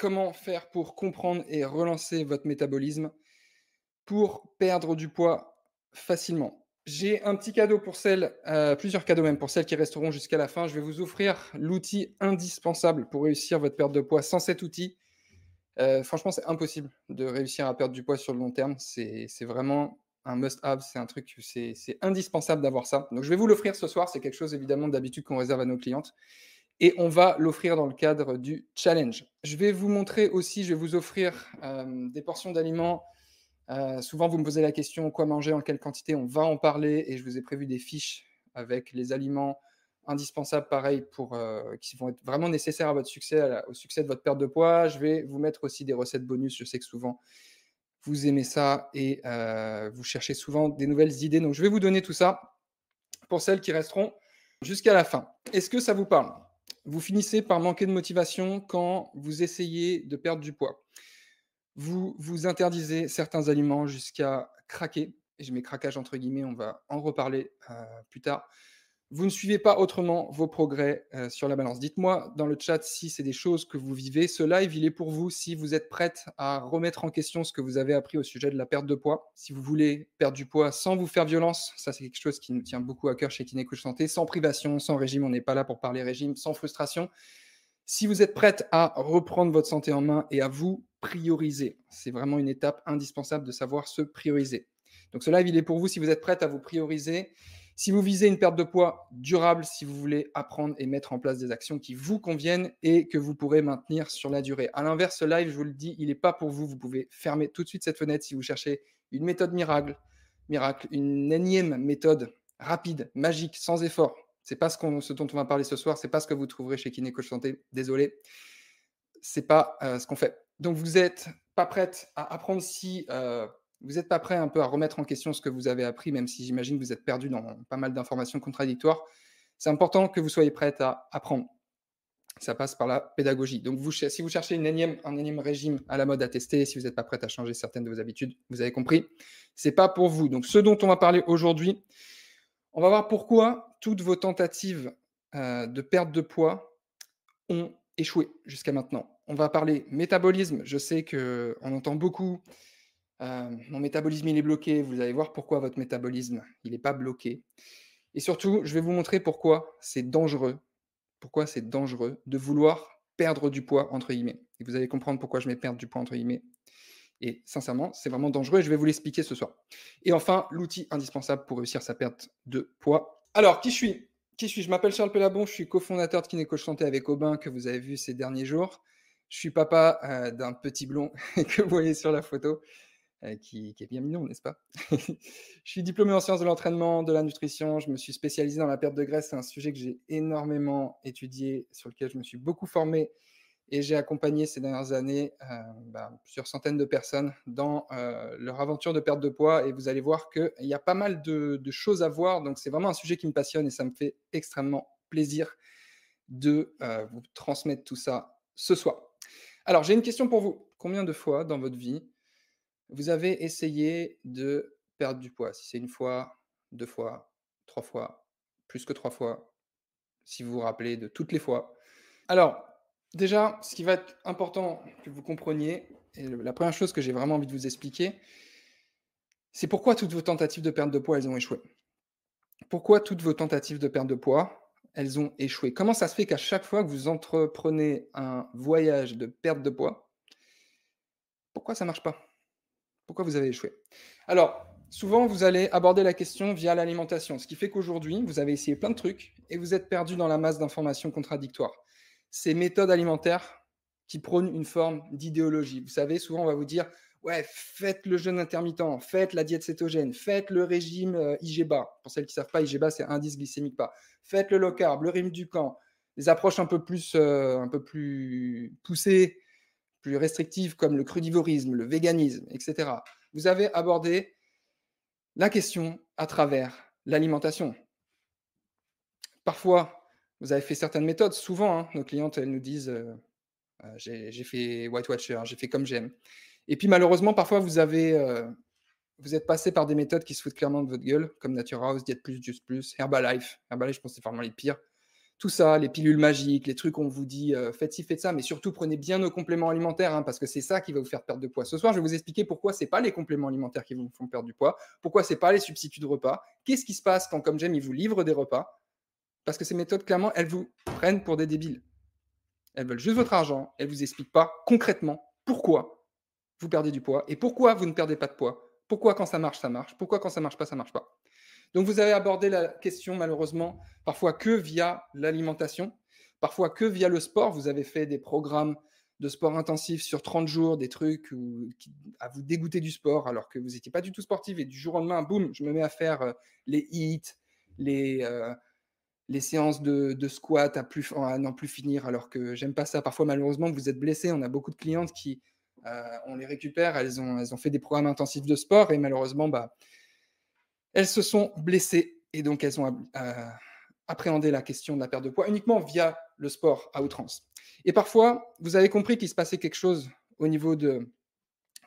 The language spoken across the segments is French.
comment faire pour comprendre et relancer votre métabolisme pour perdre du poids facilement. J'ai un petit cadeau pour celles, euh, plusieurs cadeaux même pour celles qui resteront jusqu'à la fin. Je vais vous offrir l'outil indispensable pour réussir votre perte de poids. Sans cet outil, euh, franchement, c'est impossible de réussir à perdre du poids sur le long terme. C'est vraiment un must-have, c'est un truc, c'est indispensable d'avoir ça. Donc, je vais vous l'offrir ce soir. C'est quelque chose, évidemment, d'habitude qu'on réserve à nos clientes. Et on va l'offrir dans le cadre du challenge. Je vais vous montrer aussi, je vais vous offrir euh, des portions d'aliments. Euh, souvent, vous me posez la question quoi manger, en quelle quantité. On va en parler et je vous ai prévu des fiches avec les aliments indispensables, pareil, pour, euh, qui vont être vraiment nécessaires à votre succès, au succès de votre perte de poids. Je vais vous mettre aussi des recettes bonus. Je sais que souvent, vous aimez ça et vous cherchez souvent des nouvelles idées. Donc, je vais vous donner tout ça pour celles qui resteront jusqu'à la fin. Est-ce que ça vous parle? Vous finissez par manquer de motivation quand vous essayez de perdre du poids. Vous vous interdisez certains aliments jusqu'à craquer. Je mets craquage entre guillemets, on va en reparler euh, plus tard. Vous ne suivez pas autrement vos progrès euh, sur la balance. Dites-moi dans le chat si c'est des choses que vous vivez. Ce live, il est pour vous si vous êtes prête à remettre en question ce que vous avez appris au sujet de la perte de poids. Si vous voulez perdre du poids sans vous faire violence, ça c'est quelque chose qui nous tient beaucoup à cœur chez Kinécoach Santé, sans privation, sans régime, on n'est pas là pour parler régime, sans frustration. Si vous êtes prête à reprendre votre santé en main et à vous prioriser, c'est vraiment une étape indispensable de savoir se prioriser. Donc ce live, il est pour vous si vous êtes prête à vous prioriser si vous visez une perte de poids durable, si vous voulez apprendre et mettre en place des actions qui vous conviennent et que vous pourrez maintenir sur la durée. À l'inverse, ce live, je vous le dis, il n'est pas pour vous. Vous pouvez fermer tout de suite cette fenêtre si vous cherchez une méthode miracle, miracle, une énième méthode rapide, magique, sans effort. C'est pas ce, dont on va parler ce soir. C'est pas ce que vous trouverez chez Kiné Coach Santé. Désolé, c'est pas euh, ce qu'on fait. Donc vous n'êtes pas prête à apprendre si euh, vous n'êtes pas prêt un peu à remettre en question ce que vous avez appris, même si j'imagine que vous êtes perdu dans pas mal d'informations contradictoires. C'est important que vous soyez prête à apprendre. Ça passe par la pédagogie. Donc, si vous cherchez une énième, un énième régime à la mode à tester, si vous n'êtes pas prête à changer certaines de vos habitudes, vous avez compris, ce n'est pas pour vous. Donc, ce dont on va parler aujourd'hui, on va voir pourquoi toutes vos tentatives euh, de perte de poids ont échoué jusqu'à maintenant. On va parler métabolisme. Je sais qu'on entend beaucoup euh, mon métabolisme, il est bloqué. Vous allez voir pourquoi votre métabolisme, il n'est pas bloqué. Et surtout, je vais vous montrer pourquoi c'est dangereux. Pourquoi c'est dangereux de vouloir perdre du poids, entre guillemets. Et vous allez comprendre pourquoi je mets perdre du poids, entre guillemets. Et sincèrement, c'est vraiment dangereux et je vais vous l'expliquer ce soir. Et enfin, l'outil indispensable pour réussir sa perte de poids. Alors, qui je suis Qui suis Je m'appelle Charles Pelabon, je suis cofondateur de Kinécoach Santé avec Aubin que vous avez vu ces derniers jours. Je suis papa euh, d'un petit blond que vous voyez sur la photo. Euh, qui, est bien mignon, n'est-ce pas? Je suis diplômé en sciences de l'entraînement, de la nutrition. Je me suis spécialisé dans la perte de graisse. C'est un sujet que j'ai énormément étudié, sur lequel je me suis beaucoup formé. Et j'ai accompagné ces dernières années euh, bah, plusieurs centaines de personnes dans euh, leur aventure de perte de poids. Et vous allez voir qu'il y a pas mal de, choses à voir. Donc c'est vraiment un sujet qui me passionne et ça me fait extrêmement plaisir de vous transmettre tout ça ce soir. Alors j'ai une question pour vous. Combien de fois dans votre vie vous avez essayé de perdre du poids. Si c'est une fois, deux fois, trois fois, plus que trois fois, si vous vous rappelez de toutes les fois. Alors, déjà, ce qui va être important que vous compreniez, et la première chose que j'ai vraiment envie de vous expliquer, c'est pourquoi toutes vos tentatives de perte de poids, elles ont échoué. Pourquoi toutes vos tentatives de perte de poids, elles ont échoué? Comment ça se fait qu'à chaque fois que vous entreprenez un voyage de perte de poids, pourquoi ça ne marche pas? Pourquoi vous avez échoué Alors, souvent, vous allez aborder la question via l'alimentation, ce qui fait qu'aujourd'hui, vous avez essayé plein de trucs et vous êtes perdu dans la masse d'informations contradictoires. Ces méthodes alimentaires qui prônent une forme d'idéologie. Vous savez, souvent, on va vous dire, ouais, faites le jeûne intermittent, faites la diète cétogène, faites le régime euh, IGBA. Pour celles qui ne savent pas, IGBA, c'est indice glycémique bas. Faites le low carb, le rime du camp, des approches un peu plus, euh, un peu plus poussées plus restrictives comme le crudivorisme, le véganisme, etc. Vous avez abordé la question à travers l'alimentation. Parfois, vous avez fait certaines méthodes. Souvent, hein, nos clientes, elles nous disent euh, euh, j'ai fait White Watcher, j'ai fait comme j'aime. Et puis malheureusement, parfois, vous avez euh, vous êtes passé par des méthodes qui se foutent clairement de votre gueule, comme Nature House, Diet Plus, Just Plus, Herbalife. Herbalife, je pense que c'est vraiment les pires. Tout ça, les pilules magiques, les trucs qu'on vous dit euh, faites ci, faites ça, mais surtout prenez bien nos compléments alimentaires, hein, parce que c'est ça qui va vous faire perdre de poids. Ce soir, je vais vous expliquer pourquoi c'est pas les compléments alimentaires qui vous font perdre du poids, pourquoi c'est pas les substituts de repas, qu'est-ce qui se passe quand, comme j'aime, ils vous livrent des repas, parce que ces méthodes, clairement, elles vous prennent pour des débiles. Elles veulent juste votre argent, elles vous expliquent pas concrètement pourquoi vous perdez du poids et pourquoi vous ne perdez pas de poids. Pourquoi quand ça marche, ça marche, pourquoi quand ça marche pas, ça marche pas. Donc vous avez abordé la question malheureusement parfois que via l'alimentation, parfois que via le sport. Vous avez fait des programmes de sport intensif sur 30 jours, des trucs à vous dégoûter du sport alors que vous n'étiez pas du tout sportif et du jour au lendemain, boum, je me mets à faire euh, les hits, les, euh, séances de, squat à, n'en plus finir alors que j'aime pas ça. Parfois malheureusement vous êtes blessé, on a beaucoup de clientes qui, euh, on les récupère, elles ont, elles ont fait des programmes intensifs de sport et malheureusement, bah, elles se sont blessées et donc elles ont euh, appréhendé la question de la perte de poids uniquement via le sport à outrance. Et parfois, vous avez compris qu'il se passait quelque chose au niveau de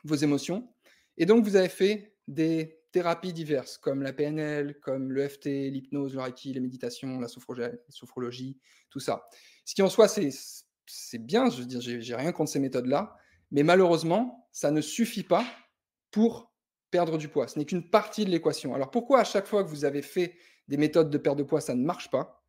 vos émotions et donc vous avez fait des thérapies diverses comme la PNL, comme le FT, l'hypnose, le Reiki, les méditations, la sophrologie, tout ça. Ce qui en soi, c'est bien, je veux dire, j'ai rien contre ces méthodes-là, mais malheureusement, ça ne suffit pas pour perdre du poids. Ce n'est qu'une partie de l'équation. Alors pourquoi à chaque fois que vous avez fait des méthodes de perte de poids, ça ne marche pas?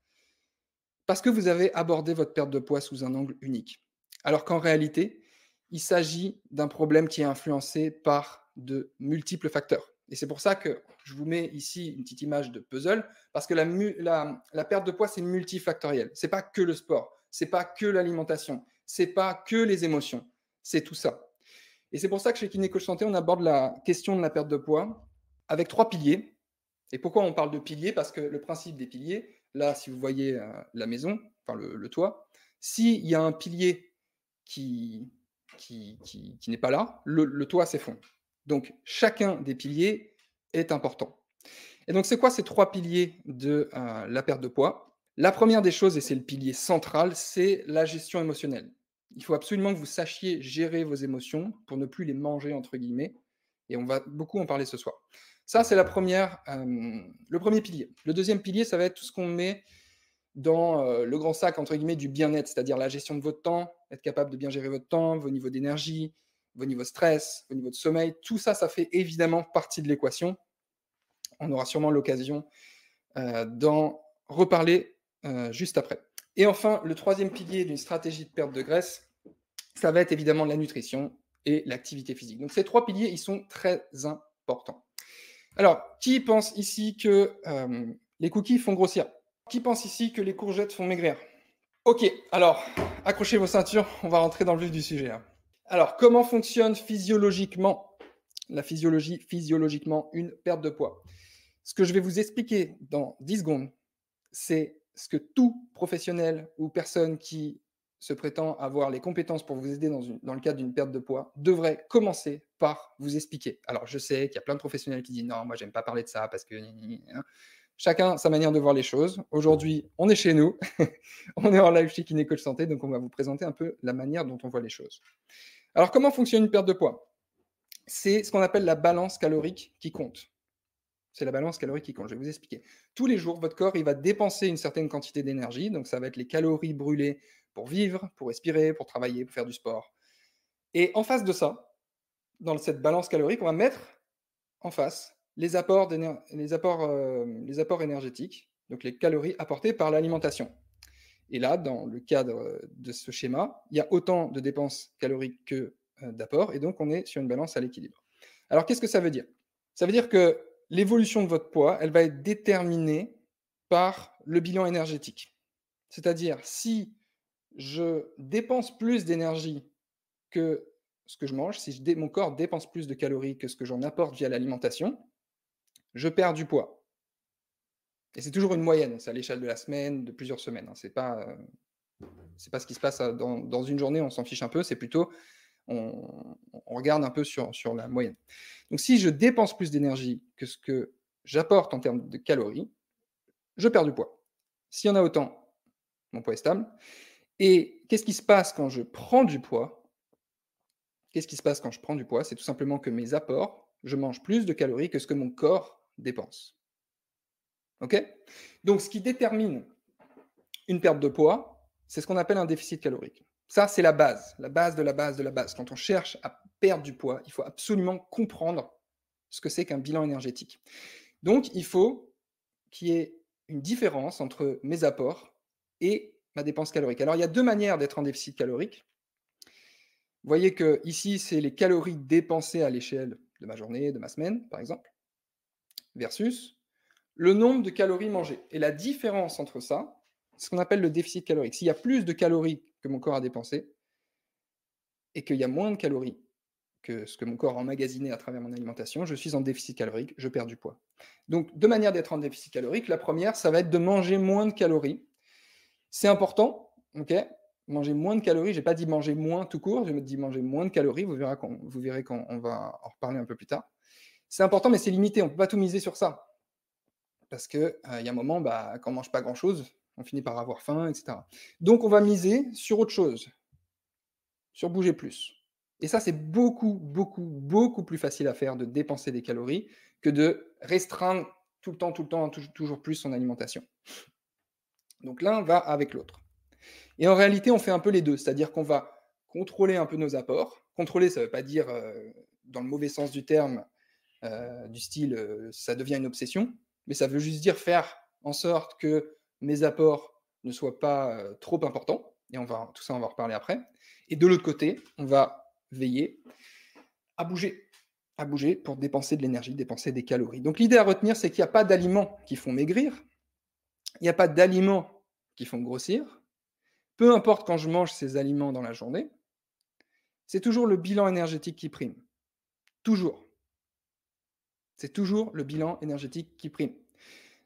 Parce que vous avez abordé votre perte de poids sous un angle unique. Alors qu'en réalité, il s'agit d'un problème qui est influencé par de multiples facteurs. Et c'est pour ça que je vous mets ici une petite image de puzzle, parce que la, perte de poids, c'est multifactoriel. C'est pas que le sport, c'est pas que l'alimentation, c'est pas que les émotions, c'est tout ça. Et c'est pour ça que chez Kinéco Santé, on aborde la question de la perte de poids avec trois piliers. Et pourquoi on parle de piliers? Parce que le principe des piliers, là, si vous voyez euh, la maison, enfin le, toit, s'il y a un pilier qui, qui, qui, n'est pas là, le, toit s'effondre. Donc, chacun des piliers est important. Et donc, c'est quoi ces trois piliers de euh, la perte de poids? La première des choses, et c'est le pilier central, c'est la gestion émotionnelle. Il faut absolument que vous sachiez gérer vos émotions pour ne plus les manger, entre guillemets. Et on va beaucoup en parler ce soir. Ça, c'est la première, euh, le premier pilier. Le deuxième pilier, ça va être tout ce qu'on met dans euh, le grand sac, entre guillemets, du bien-être, c'est-à-dire la gestion de votre temps, être capable de bien gérer votre temps, vos niveaux d'énergie, vos niveaux de stress, vos niveaux de sommeil. Tout ça, ça fait évidemment partie de l'équation. On aura sûrement l'occasion euh, d'en reparler juste après. Et enfin, le troisième pilier d'une stratégie de perte de graisse, ça va être évidemment la nutrition et l'activité physique. Donc ces trois piliers, ils sont très importants. Alors, qui pense ici que euh, les cookies font grossir? Qui pense ici que les courgettes font maigrir? Ok, alors, accrochez vos ceintures, on va rentrer dans le vif du sujet. Hein. Alors, comment fonctionne physiologiquement la physiologie, physiologiquement, une perte de poids? Ce que je vais vous expliquer dans 10 secondes, c'est ce que tout professionnel ou personne qui se prétend avoir les compétences pour vous aider dans, le cadre d'une perte de poids devrait commencer par vous expliquer. Alors, je sais qu'il y a plein de professionnels qui disent non, moi, j'aime pas parler de ça parce que. Chacun sa manière de voir les choses. Aujourd'hui, on est chez nous, on est en live chez Kiné Coach Santé, donc on va vous présenter un peu la manière dont on voit les choses. Alors, comment fonctionne une perte de poids? C'est ce qu'on appelle la balance calorique qui compte. C'est la balance calorique qui compte. Je vais vous expliquer. Tous les jours, votre corps, il va dépenser une certaine quantité d'énergie. Donc, ça va être les calories brûlées pour vivre, pour respirer, pour travailler, pour faire du sport. Et en face de ça, dans cette balance calorique, on va mettre en face les apports, les apports, euh, les apports énergétiques, donc les calories apportées par l'alimentation. Et là, dans le cadre de ce schéma, il y a autant de dépenses caloriques que euh, d'apports, et donc on est sur une balance à l'équilibre. Alors, qu'est-ce que ça veut dire? Ça veut dire que l'évolution de votre poids, elle va être déterminée par le bilan énergétique. C'est-à-dire, si je dépense plus d'énergie que ce que je mange, si mon corps dépense plus de calories que ce que j'en apporte via l'alimentation, je perds du poids. Et c'est toujours une moyenne, c'est à l'échelle de la semaine, de plusieurs semaines. Hein. Ce n'est pas, euh, pas ce qui se passe euh, dans une journée, on s'en fiche un peu, c'est plutôt on, regarde un peu sur, sur la moyenne. Donc si je dépense plus d'énergie que ce que j'apporte en termes de calories, je perds du poids. S'il y en a autant, mon poids est stable. Et qu'est-ce qui se passe quand je prends du poids? Qu'est-ce qui se passe quand je prends du poids? C'est tout simplement que mes apports, je mange plus de calories que ce que mon corps dépense. OK? Donc ce qui détermine une perte de poids, c'est ce qu'on appelle un déficit calorique. Ça, c'est la base, la base de la base de la base. Quand on cherche à perdre du poids, il faut absolument comprendre ce que c'est qu'un bilan énergétique. Donc, il faut qu'il y ait une différence entre mes apports et ma dépense calorique. Alors, il y a deux manières d'être en déficit calorique. Vous voyez que ici, c'est les calories dépensées à l'échelle de ma journée, de ma semaine, par exemple, versus le nombre de calories mangées. Et la différence entre ça, c'est ce qu'on appelle le déficit calorique. S'il y a plus de calories que mon corps a dépensées et qu'il y a moins de calories que ce que mon corps a emmagasiné à travers mon alimentation, je suis en déficit calorique, je perds du poids. Donc, deux manières d'être en déficit calorique. La première, ça va être de manger moins de calories. C'est important, ok? Manger moins de calories. Je n'ai pas dit manger moins tout court, je me dit manger moins de calories. Vous verrez quand, vous verrez quand on va en reparler un peu plus tard. C'est important, mais c'est limité. On ne peut pas tout miser sur ça. Parce qu'il euh, y a un moment, bah, quand on ne mange pas grand-chose, on finit par avoir faim, etc. Donc, on va miser sur autre chose, sur bouger plus. Et ça, c'est beaucoup, beaucoup, beaucoup plus facile à faire de dépenser des calories que de restreindre tout le temps, tout le temps, toujours plus son alimentation. Donc l'un va avec l'autre. Et en réalité, on fait un peu les deux, c'est-à-dire qu'on va contrôler un peu nos apports. Contrôler, ça ne veut pas dire, euh, dans le mauvais sens du terme, euh, du style, euh, ça devient une obsession, mais ça veut juste dire faire en sorte que mes apports ne soient pas trop importants. Et on va, tout ça, on va en reparler après. Et de l'autre côté, on va veiller à bouger, à bouger pour dépenser de l'énergie, dépenser des calories. Donc l'idée à retenir, c'est qu'il n'y a pas d'aliments qui font maigrir, il n'y a pas d'aliments qui font grossir, peu importe quand je mange ces aliments dans la journée, c'est toujours le bilan énergétique qui prime. Toujours. C'est toujours le bilan énergétique qui prime.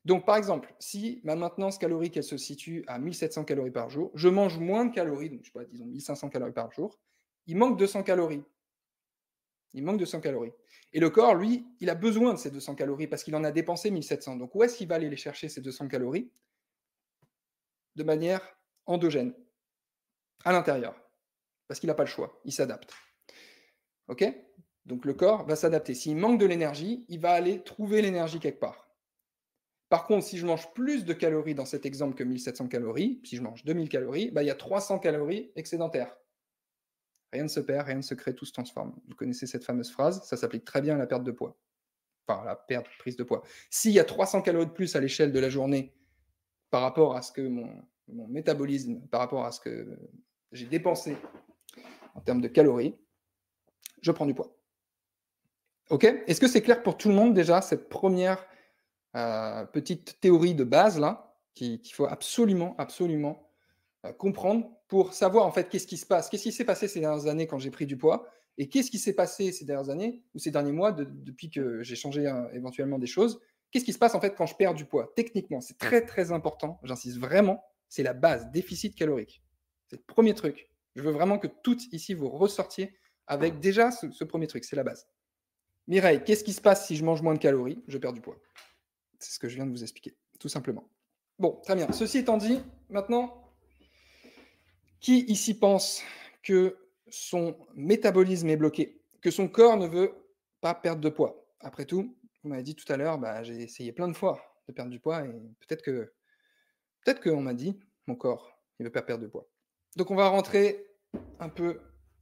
Donc, par exemple, si ma maintenance calorique, elle se situe à 1700 calories par jour, je mange moins de calories, donc je sais pas, disons 1500 calories par jour, il manque 200 calories. Il manque 200 calories. Et le corps, lui, il a besoin de ces 200 calories parce qu'il en a dépensé 1700. Donc, où est-ce qu'il va aller les chercher, ces 200 calories? De manière endogène, à l'intérieur, parce qu'il n'a pas le choix, il s'adapte. OK? Donc le corps va s'adapter. S'il manque de l'énergie, il va aller trouver l'énergie quelque part. Par contre, si je mange plus de calories dans cet exemple que 1700 calories, si je mange 2000 calories, bah, il y a 300 calories excédentaires. Rien ne se perd, rien ne se crée, tout se transforme. Vous connaissez cette fameuse phrase, ça s'applique très bien à la perte de poids. Enfin, à la perte, prise de poids. S'il y a 300 calories de plus à l'échelle de la journée par rapport à ce que mon, mon métabolisme par rapport à ce que j'ai dépensé en termes de calories, je prends du poids. Ok? Est-ce que c'est clair pour tout le monde déjà, cette première euh, petite théorie de base là, qu'il faut absolument, absolument euh, comprendre pour savoir en fait qu'est-ce qui se passe, qu'est-ce qui s'est passé ces dernières années quand j'ai pris du poids, et qu'est-ce qui s'est passé ces dernières années ou ces derniers mois depuis que j'ai changé hein, éventuellement des choses, qu'est-ce qui se passe en fait quand je perds du poids? Techniquement, c'est très très important, j'insiste vraiment, c'est la base, déficit calorique. C'est le premier truc. Je veux vraiment que toutes ici vous ressortiez avec déjà ce, premier truc, c'est la base. Mireille, qu'est-ce qui se passe si je mange moins de calories Je perds du poids? C'est ce que je viens de vous expliquer, tout simplement. Bon, très bien. Ceci étant dit, maintenant, qui ici pense que son métabolisme est bloqué, que son corps ne veut pas perdre de poids? Après tout, vous m'avez dit tout à l'heure, bah, j'ai essayé plein de fois de perdre du poids et peut-être que Peut-être qu'on m'a dit, mon corps, il ne veut pas perdre de poids. Donc on va rentrer un peu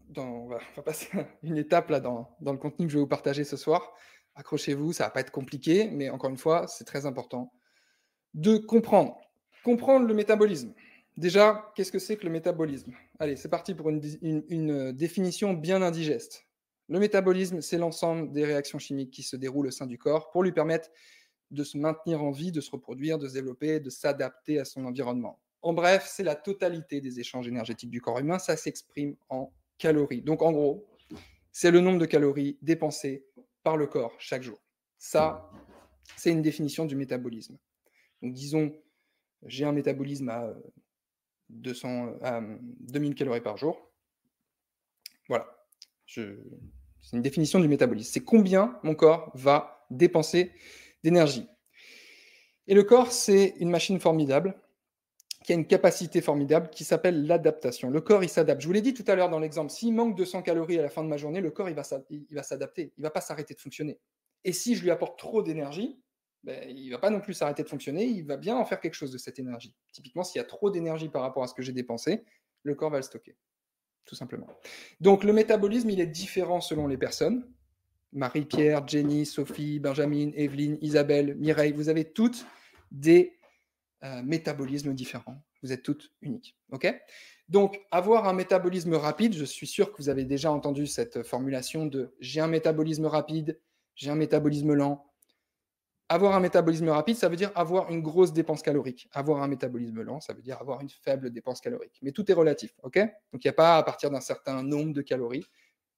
dans, on va, passer une étape dans, dans, le contenu que je vais vous partager ce soir. Accrochez-vous, ça va pas être compliqué, mais encore une fois, c'est très important de comprendre. Comprendre le métabolisme. Déjà, qu'est-ce que c'est que le métabolisme? Allez, c'est parti pour une, une définition bien indigeste. Le métabolisme, c'est l'ensemble des réactions chimiques qui se déroulent au sein du corps pour lui permettre de se maintenir en vie, de se reproduire, de se développer, de s'adapter à son environnement. En bref, c'est la totalité des échanges énergétiques du corps humain, ça s'exprime en calories. Donc en gros, c'est le nombre de calories dépensées par le corps chaque jour. Ça, c'est une définition du métabolisme. Donc disons, j'ai un métabolisme à, 200, à 2000 calories par jour. Voilà. C'est une définition du métabolisme. C'est combien mon corps va dépenser d'énergie. Et le corps, c'est une machine formidable qui a une capacité formidable qui s'appelle l'adaptation. Le corps, il s'adapte. Je vous l'ai dit tout à l'heure dans l'exemple, s'il manque 200 calories à la fin de ma journée, le corps, il va s'adapter, il va pas s'arrêter de fonctionner. Et si je lui apporte trop d'énergie, ben, il ne va pas non plus s'arrêter de fonctionner, il va bien en faire quelque chose de cette énergie. Typiquement, s'il y a trop d'énergie par rapport à ce que j'ai dépensé, le corps va le stocker, tout simplement. Donc le métabolisme, il est différent selon les personnes. Marie-Pierre, Jenny, Sophie, Benjamin, Evelyne, Isabelle, Mireille, vous avez toutes des euh, métabolismes différents. Vous êtes toutes uniques. OK? Donc, avoir un métabolisme rapide, je suis sûr que vous avez déjà entendu cette formulation de j'ai un métabolisme rapide, j'ai un métabolisme lent. Avoir un métabolisme rapide, ça veut dire avoir une grosse dépense calorique. Avoir un métabolisme lent, ça veut dire avoir une faible dépense calorique. Mais tout est relatif, ok? Donc il n'y a pas à partir d'un certain nombre de calories,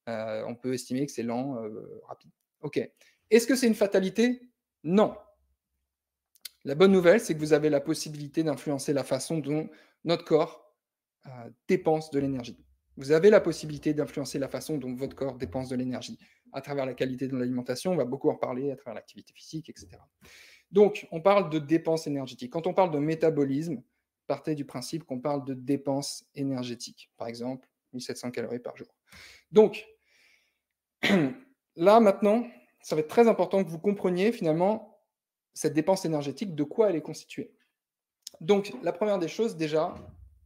euh, on peut estimer que c'est lent, euh, rapide. Ok? Est-ce que c'est une fatalité? Non. La bonne nouvelle, c'est que vous avez la possibilité d'influencer la façon dont notre corps euh, dépense de l'énergie. Vous avez la possibilité d'influencer la façon dont votre corps dépense de l'énergie à travers la qualité de l'alimentation, on va beaucoup en parler, à travers l'activité physique, etc. Donc, on parle de dépenses énergétiques. Quand on parle de métabolisme, partez du principe qu'on parle de dépenses énergétiques. Par exemple, 1700 calories par jour. Donc, là, maintenant, ça va être très important que vous compreniez finalement cette dépense énergétique, de quoi elle est constituée. Donc, la première des choses, déjà,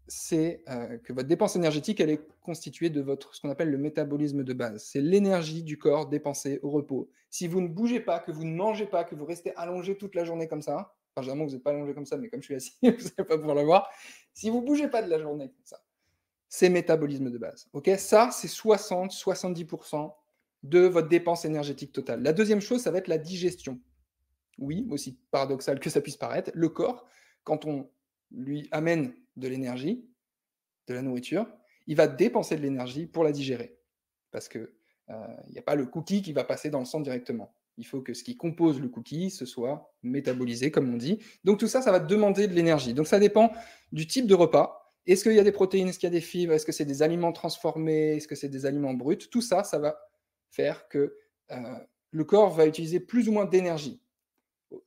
c'est euh, que votre dépense énergétique, elle est constituée de votre, ce qu'on appelle le métabolisme de base. C'est l'énergie du corps dépensée au repos. Si vous ne bougez pas, que vous ne mangez pas, que vous restez allongé toute la journée comme ça, enfin, généralement, vous n'êtes pas allongé comme ça, mais comme je suis assis, vous n'allez pas pouvoir le voir. Si vous ne bougez pas de la journée comme ça, c'est métabolisme de base. Ok, Ça, c'est 60-70% de votre dépense énergétique totale. La deuxième chose, ça va être la digestion. Oui, aussi paradoxal que ça puisse paraître, le corps, quand on lui amène de l'énergie, de la nourriture, il va dépenser de l'énergie pour la digérer. Parce qu'il n'y a pas le cookie qui va passer dans le sang directement. Il faut que ce qui compose le cookie, ce soit métabolisé, comme on dit. Donc tout ça, ça va demander de l'énergie. Donc ça dépend du type de repas. Est-ce qu'il y a des protéines, est-ce qu'il y a des fibres, est-ce que c'est des aliments transformés, est-ce que c'est des aliments bruts? Tout ça, ça va faire que le corps va utiliser plus ou moins d'énergie.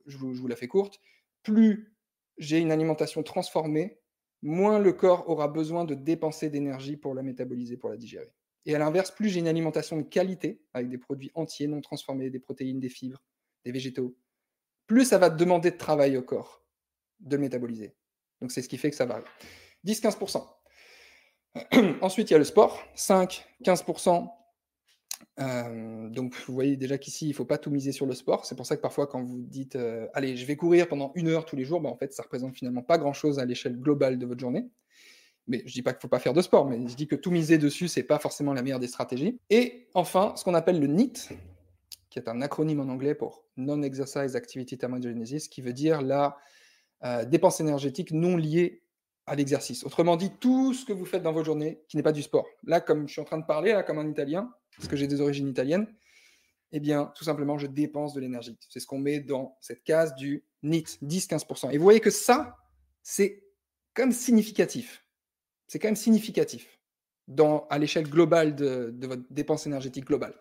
Je vous, la fais courte. Plus j'ai une alimentation transformée, moins le corps aura besoin de dépenser d'énergie pour la métaboliser, pour la digérer. Et à l'inverse, plus j'ai une alimentation de qualité, avec des produits entiers, non transformés, des protéines, des fibres, des végétaux, plus ça va demander de travail au corps de le métaboliser. Donc c'est ce qui fait que ça varie. 10-15%. Ensuite, il y a le sport, 5-15% euh, donc, vous voyez déjà qu'ici, il ne faut pas tout miser sur le sport. C'est pour ça que parfois, quand vous dites euh, Allez, je vais courir pendant une heure tous les jours, bah, en fait, ça représente finalement pas grand-chose à l'échelle globale de votre journée. Mais je ne dis pas qu'il ne faut pas faire de sport, mais je dis que tout miser dessus, ce n'est pas forcément la meilleure des stratégies. Et enfin, ce qu'on appelle le NEAT, qui est un acronyme en anglais pour Non-Exercise Activity Thermogenesis, qui veut dire la euh, dépense énergétique non liée à l'exercice. Autrement dit, tout ce que vous faites dans vos journées qui n'est pas du sport. Là, comme je suis en train de parler, là, comme un italien, parce que j'ai des origines italiennes, eh bien, tout simplement, je dépense de l'énergie. C'est ce qu'on met dans cette case du NIT, 10-15%. Et vous voyez que ça, c'est quand même significatif. C'est quand même significatif dans, à l'échelle globale de, de, votre dépense énergétique globale.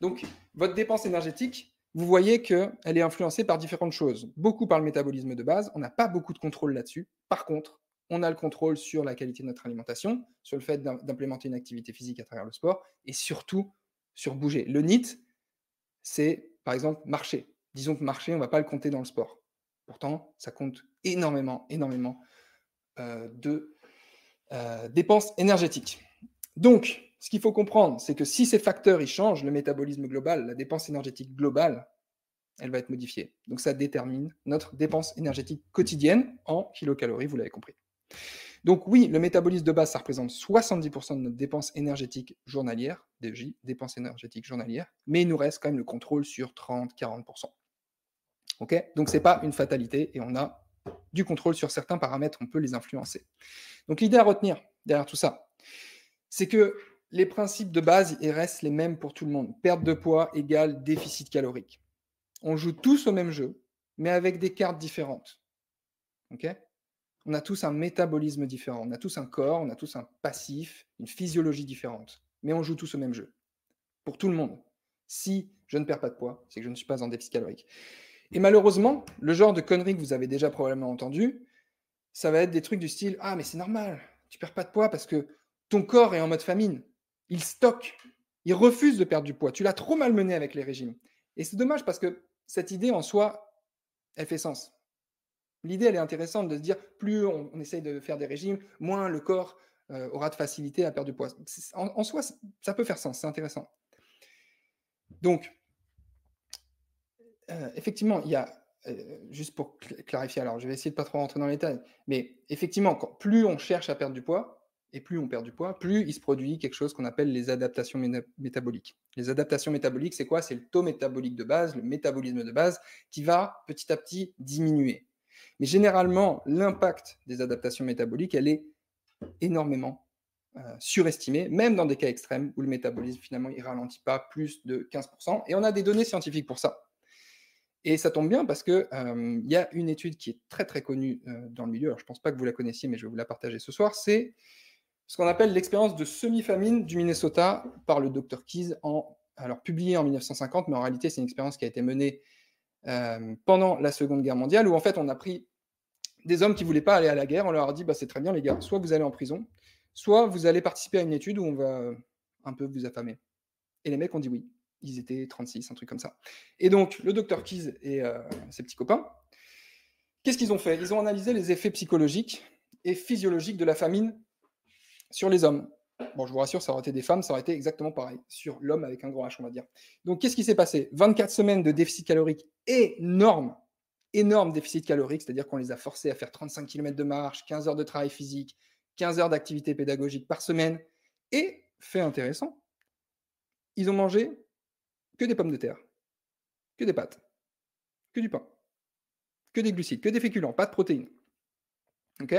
Donc, votre dépense énergétique, vous voyez qu'elle est influencée par différentes choses. Beaucoup par le métabolisme de base. On n'a pas beaucoup de contrôle là-dessus. Par contre, on a le contrôle sur la qualité de notre alimentation, sur le fait d'implémenter une activité physique à travers le sport, et surtout sur bouger. Le NIT, c'est par exemple marcher. Disons que marcher, on ne va pas le compter dans le sport. Pourtant, ça compte énormément, énormément euh, de euh, dépenses énergétiques. Donc, ce qu'il faut comprendre, c'est que si ces facteurs ils changent, le métabolisme global, la dépense énergétique globale, elle va être modifiée. Donc ça détermine notre dépense énergétique quotidienne en kilocalories, vous l'avez compris. Donc oui, le métabolisme de base, ça représente 70% de notre dépense énergétique journalière, DEJ, dépense énergétique journalière, mais il nous reste quand même le contrôle sur 30-40%. Ok? Donc ce n'est pas une fatalité et on a du contrôle sur certains paramètres, on peut les influencer. Donc l'idée à retenir derrière tout ça, c'est que les principes de base, restent les mêmes pour tout le monde. Perte de poids égale déficit calorique. On joue tous au même jeu, mais avec des cartes différentes. ok? On a tous un métabolisme différent, on a tous un corps, on a tous un passif, une physiologie différente. Mais on joue tous au même jeu. Pour tout le monde. Si je ne perds pas de poids, c'est que je ne suis pas en déficit calorique. Et malheureusement, le genre de conneries que vous avez déjà probablement entendu, ça va être des trucs du style Ah, mais c'est normal, tu perds pas de poids parce que ton corps est en mode famine. Il stocke, il refuse de perdre du poids. Tu l'as trop malmené avec les régimes. Et c'est dommage parce que cette idée en soi, elle fait sens. L'idée, elle est intéressante de se dire, plus on, essaye de faire des régimes, moins le corps euh, aura de facilité à perdre du poids. En, soi, ça peut faire sens, c'est intéressant. Donc, euh, effectivement, il y a, euh, juste pour clarifier, alors je vais essayer de pas trop rentrer dans les détails, mais effectivement, plus on cherche à perdre du poids, et plus on perd du poids, plus il se produit quelque chose qu'on appelle les adaptations métaboliques. Les adaptations métaboliques, c'est quoi? C'est le taux métabolique de base, le métabolisme de base, qui va petit à petit diminuer. Mais généralement, l'impact des adaptations métaboliques, elle est énormément euh, surestimée, même dans des cas extrêmes où le métabolisme, finalement, il ralentit pas plus de 15%. Et on a des données scientifiques pour ça. Et ça tombe bien parce qu'il euh, y a une étude qui est très très connue euh, dans le milieu, alors je ne pense pas que vous la connaissiez, mais je vais vous la partager ce soir, c'est ce qu'on appelle l'expérience de semi-famine du Minnesota par le Dr. Keyes, en, alors publié en 1950, mais en réalité c'est une expérience qui a été menée euh, pendant la Seconde Guerre mondiale, où en fait on a pris des hommes qui voulaient pas aller à la guerre, on leur a dit bah, c'est très bien les gars, soit vous allez en prison, soit vous allez participer à une étude où on va un peu vous affamer. Et les mecs ont dit oui. Ils étaient 36, un truc comme ça. Et donc, le docteur Keyes et euh, ses petits copains, qu'est-ce qu'ils ont fait? Ils ont analysé les effets psychologiques et physiologiques de la famine sur les hommes. Bon, je vous rassure, ça aurait été des femmes, ça aurait été exactement pareil, sur l'homme avec un gros H, on va dire. Donc, qu'est-ce qui s'est passé? 24 semaines de déficit calorique énorme, énorme déficit calorique, c'est-à-dire qu'on les a forcés à faire 35 km de marche, 15 heures de travail physique, 15 heures d'activité pédagogique par semaine. Et, fait intéressant, ils ont mangé que des pommes de terre, que des pâtes, que du pain, que des glucides, que des féculents, pas de protéines. OK?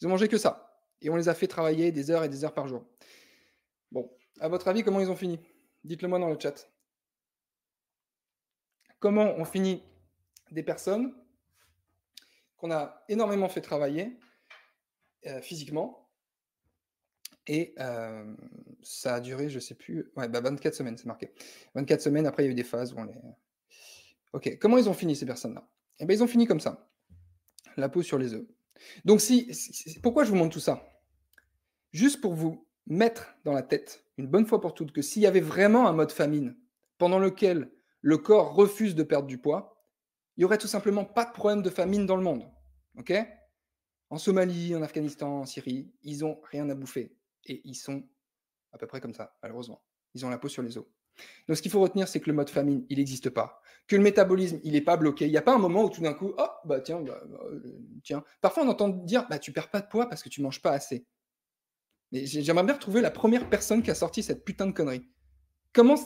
Ils ont mangé que ça et on les a fait travailler des heures et des heures par jour. Bon, à votre avis, comment ils ont fini? Dites-le moi dans le chat. Comment on finit des personnes qu'on a énormément fait travailler euh, physiquement et euh, ça a duré, je ne sais plus, ouais, 24 bah, semaines, c'est marqué. 24 semaines, après il y a eu des phases où on les... Ok, comment ils ont fini ces personnes-là? Eh bien ils ont fini comme ça, la peau sur les œufs. Donc si, pourquoi je vous montre tout ça? Juste pour vous mettre dans la tête, une bonne fois pour toutes, que s'il y avait vraiment un mode famine pendant lequel le corps refuse de perdre du poids, il n'y aurait tout simplement pas de problème de famine dans le monde. En Somalie, en Afghanistan, en Syrie, ils n'ont rien à bouffer. Et ils sont à peu près comme ça, malheureusement. Ils ont la peau sur les os. Donc ce qu'il faut retenir, c'est que le mode famine, il n'existe pas. Que le métabolisme, il n'est pas bloqué. Il n'y a pas un moment où tout d'un coup, oh, bah tiens, bah, euh, tiens. Parfois, on entend dire, bah tu perds pas de poids parce que tu manges pas assez. Mais j'aimerais bien retrouver la première personne qui a sorti cette putain de connerie. Comment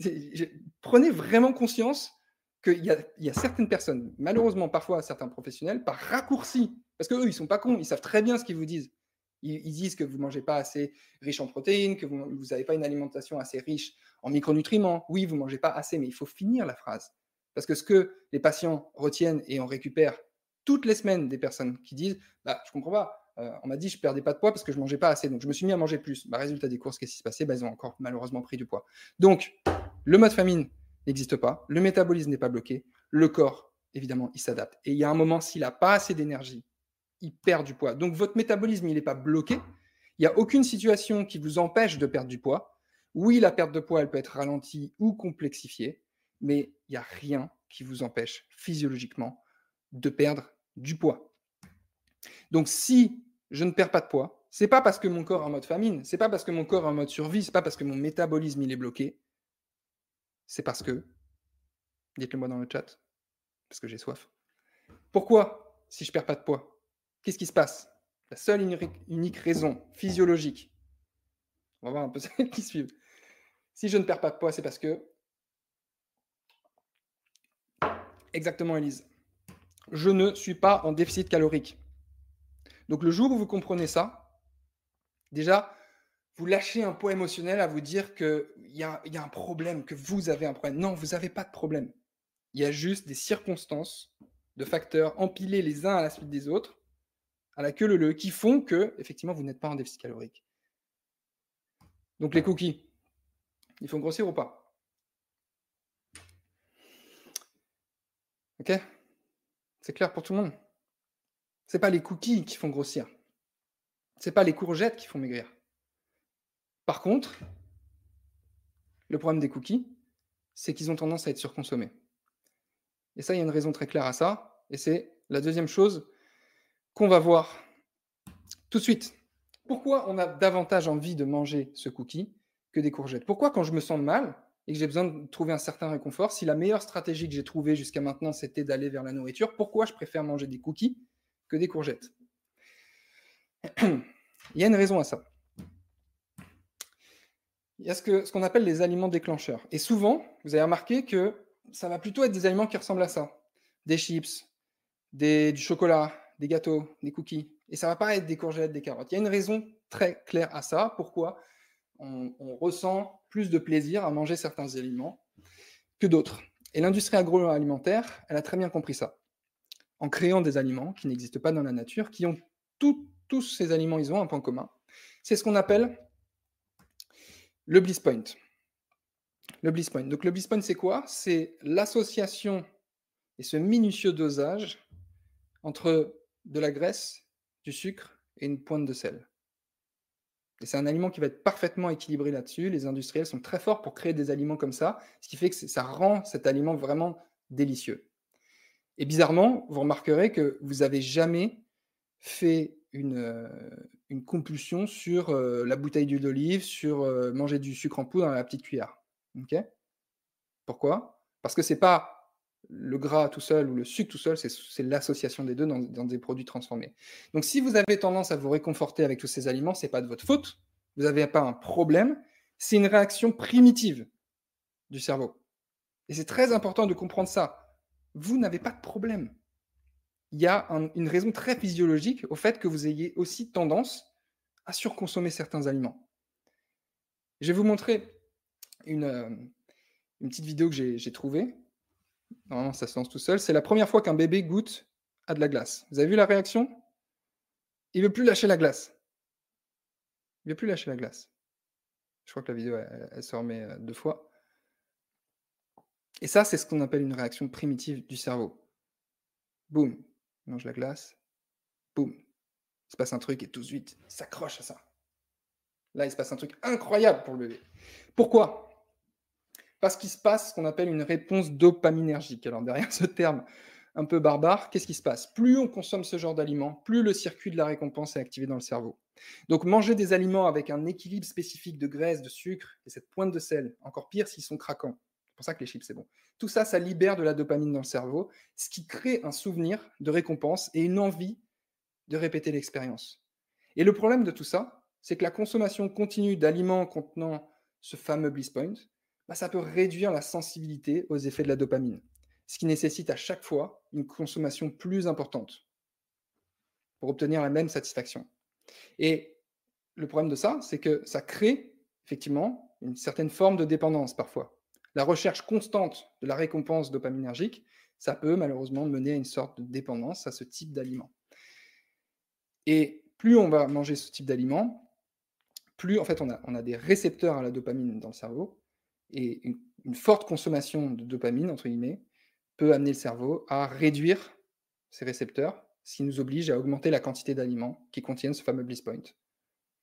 Prenez vraiment conscience qu'il y, a certaines personnes, malheureusement parfois certains professionnels, par raccourci, parce qu'eux, ils sont pas cons, ils savent très bien ce qu'ils vous disent. Ils, disent que vous ne mangez pas assez riche en protéines, que vous n'avez pas une alimentation assez riche en micronutriments. Oui, vous ne mangez pas assez, mais il faut finir la phrase. Parce que ce que les patients retiennent et on récupère toutes les semaines des personnes qui disent bah, Je comprends pas, euh, on m'a dit je perdais pas de poids parce que je mangeais pas assez, donc je me suis mis à manger plus. Bah, résultat des courses, qu'est-ce qui s'est passé bah, Ils ont encore malheureusement pris du poids. Donc, le mode famine n'existe pas, le métabolisme n'est pas bloqué, le corps, évidemment, il s'adapte. Et il y a un moment, s'il n'a pas assez d'énergie, il perd du poids. Donc, votre métabolisme, il n'est pas bloqué. Il n'y a aucune situation qui vous empêche de perdre du poids. Oui, la perte de poids, elle peut être ralentie ou complexifiée, mais il n'y a rien qui vous empêche physiologiquement de perdre du poids. Donc, si je ne perds pas de poids. C'est pas parce que mon corps est en mode famine, c'est pas parce que mon corps est en mode survie, c'est pas parce que mon métabolisme il est bloqué. C'est parce que, dites-le moi dans le chat, parce que j'ai soif. Pourquoi, si je perds pas de poids, qu'est-ce qui se passe? La seule unique raison physiologique, on va voir un peu celles qui suivent. Si je ne perds pas de poids, c'est parce que, exactement Elise, je ne suis pas en déficit calorique. Donc le jour où vous comprenez ça, déjà, vous lâchez un poids émotionnel à vous dire qu'il y a, un problème, que vous avez un problème. Non, vous n'avez pas de problème. Il y a juste des circonstances, de facteurs empilés les uns à la suite des autres, à la queue le le, qui font que, effectivement, vous n'êtes pas en déficit calorique. Donc les cookies, ils font grossir ou pas? Ok? C'est clair pour tout le monde? C'est pas les cookies qui font grossir. C'est pas les courgettes qui font maigrir. Par contre, le problème des cookies, c'est qu'ils ont tendance à être surconsommés. Et ça, il y a une raison très claire à ça. Et c'est la deuxième chose qu'on va voir tout de suite. Pourquoi on a davantage envie de manger ce cookie que des courgettes? Pourquoi quand je me sens mal et que j'ai besoin de trouver un certain réconfort, si la meilleure stratégie que j'ai trouvée jusqu'à maintenant, c'était d'aller vers la nourriture, pourquoi je préfère manger des cookies que des courgettes Il y a une raison à ça. Il y a ce qu'on appelle les aliments déclencheurs. Et souvent, vous avez remarqué que ça va plutôt être des aliments qui ressemblent à ça. Des chips, du chocolat, des gâteaux, des cookies. Et ça va pas être des courgettes, des carottes. Il y a une raison très claire à ça. Pourquoi? On, on ressent plus de plaisir à manger certains aliments que d'autres. Et l'industrie agroalimentaire, elle a très bien compris ça. En créant des aliments qui n'existent pas dans la nature, qui ont tous ces aliments, ils ont un point commun. C'est ce qu'on appelle le bliss point. Le bliss point. Donc le bliss point, c'est quoi? C'est l'association et ce minutieux dosage entre de la graisse, du sucre et une pointe de sel. C'est un aliment qui va être parfaitement équilibré là-dessus. Les industriels sont très forts pour créer des aliments comme ça, ce qui fait que ça rend cet aliment vraiment délicieux. Et bizarrement, vous remarquerez que vous avez jamais fait une, euh, compulsion sur euh, la bouteille d'huile d'olive, sur euh, manger du sucre en poudre dans la petite cuillère. Pourquoi? Parce que c'est pas le gras tout seul ou le sucre tout seul, c'est l'association des deux dans, dans des produits transformés. Donc si vous avez tendance à vous réconforter avec tous ces aliments, c'est pas de votre faute. Vous n'avez pas un problème. C'est une réaction primitive du cerveau. Et c'est très important de comprendre ça. Vous n'avez pas de problème. Il y a un- une raison très physiologique au fait que vous ayez aussi tendance à surconsommer certains aliments. Je vais vous montrer une, euh, petite vidéo que j'ai trouvée. Normalement, ça se lance tout seul. C'est la première fois qu'un bébé goûte à de la glace. Vous avez vu la réaction? Il veut plus lâcher la glace. Il veut plus lâcher la glace. Je crois que la vidéo, elle, elle se remet euh, deux fois. Et ça, c'est ce qu'on appelle une réaction primitive du cerveau. Boum, mange la glace. Boum, il se passe un truc et tout de suite, s'accroche à ça. Là, il se passe un truc incroyable pour le bébé. Pourquoi? Parce qu'il se passe ce qu'on appelle une réponse dopaminergique. Alors derrière ce terme un peu barbare, qu'est-ce qui se passe? Plus on consomme ce genre d'aliments, plus le circuit de la récompense est activé dans le cerveau. Donc manger des aliments avec un équilibre spécifique de graisse, de sucre et cette pointe de sel, encore pire s'ils sont craquants. C'est pour ça que les chips, c'est bon. Tout ça, ça libère de la dopamine dans le cerveau, ce qui crée un souvenir de récompense et une envie de répéter l'expérience. Et le problème de tout ça, c'est que la consommation continue d'aliments contenant ce fameux bliss point, bah, ça peut réduire la sensibilité aux effets de la dopamine, ce qui nécessite à chaque fois une consommation plus importante pour obtenir la même satisfaction. Et le problème de ça, c'est que ça crée effectivement une certaine forme de dépendance parfois. La recherche constante de la récompense dopaminergique, ça peut malheureusement mener à une sorte de dépendance à ce type d'aliment. Et plus on va manger ce type d'aliment, plus en fait on a, des récepteurs à la dopamine dans le cerveau, et une, forte consommation de dopamine, entre guillemets, peut amener le cerveau à réduire ces récepteurs, ce qui nous oblige à augmenter la quantité d'aliments qui contiennent ce fameux bliss point,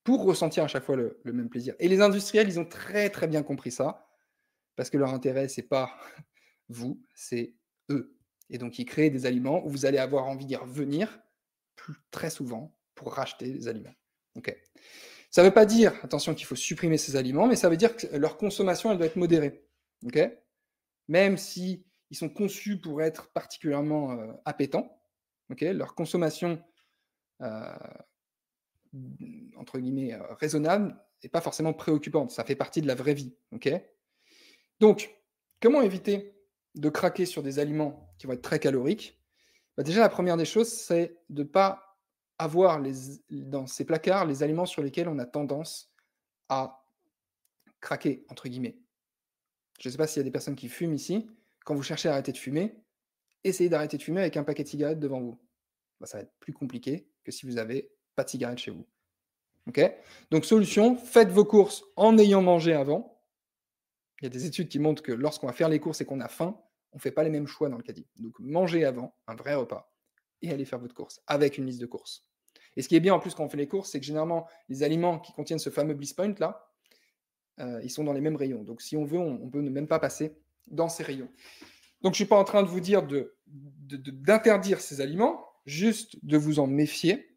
pour ressentir à chaque fois le, même plaisir. Et les industriels, ils ont très bien compris ça, parce que leur intérêt, c'est pas vous, c'est eux. Et donc, ils créent des aliments où vous allez avoir envie d'y revenir très souvent pour racheter des aliments. Ça ne veut pas dire, attention, qu'il faut supprimer ces aliments, mais ça veut dire que leur consommation, elle doit être modérée. Même si sont conçus pour être particulièrement euh, appétants. Leur consommation euh, entre guillemets euh, raisonnable n'est pas forcément préoccupante. Ça fait partie de la vraie vie. Donc, comment éviter de craquer sur des aliments qui vont être très caloriques? Bah Déjà, la première des choses, c'est de ne pas avoir dans ces placards les aliments sur lesquels on a tendance à craquer, entre guillemets. Je ne sais pas s'il y a des personnes qui fument ici. Quand vous cherchez à arrêter de fumer, essayez d'arrêter de fumer avec un paquet de cigarettes devant vous. Bah, ça va être plus compliqué que si vous n'avez pas de cigarettes chez vous. ok? Donc, solution, faites vos courses en ayant mangé avant. Il y a des études qui montrent que lorsqu'on va faire les courses et qu'on a faim, on ne fait pas les mêmes choix dans le caddie. Donc mangez avant un vrai repas et allez faire votre course avec une liste de courses. Et ce qui est bien en plus quand on fait les courses, c'est que généralement les aliments qui contiennent ce fameux bliss point là, euh, ils sont dans les mêmes rayons. Donc si on veut, on, on peut ne même pas passer dans ces rayons. Donc, je ne suis pas en train de vous dire d'interdire ces aliments, juste de vous en méfier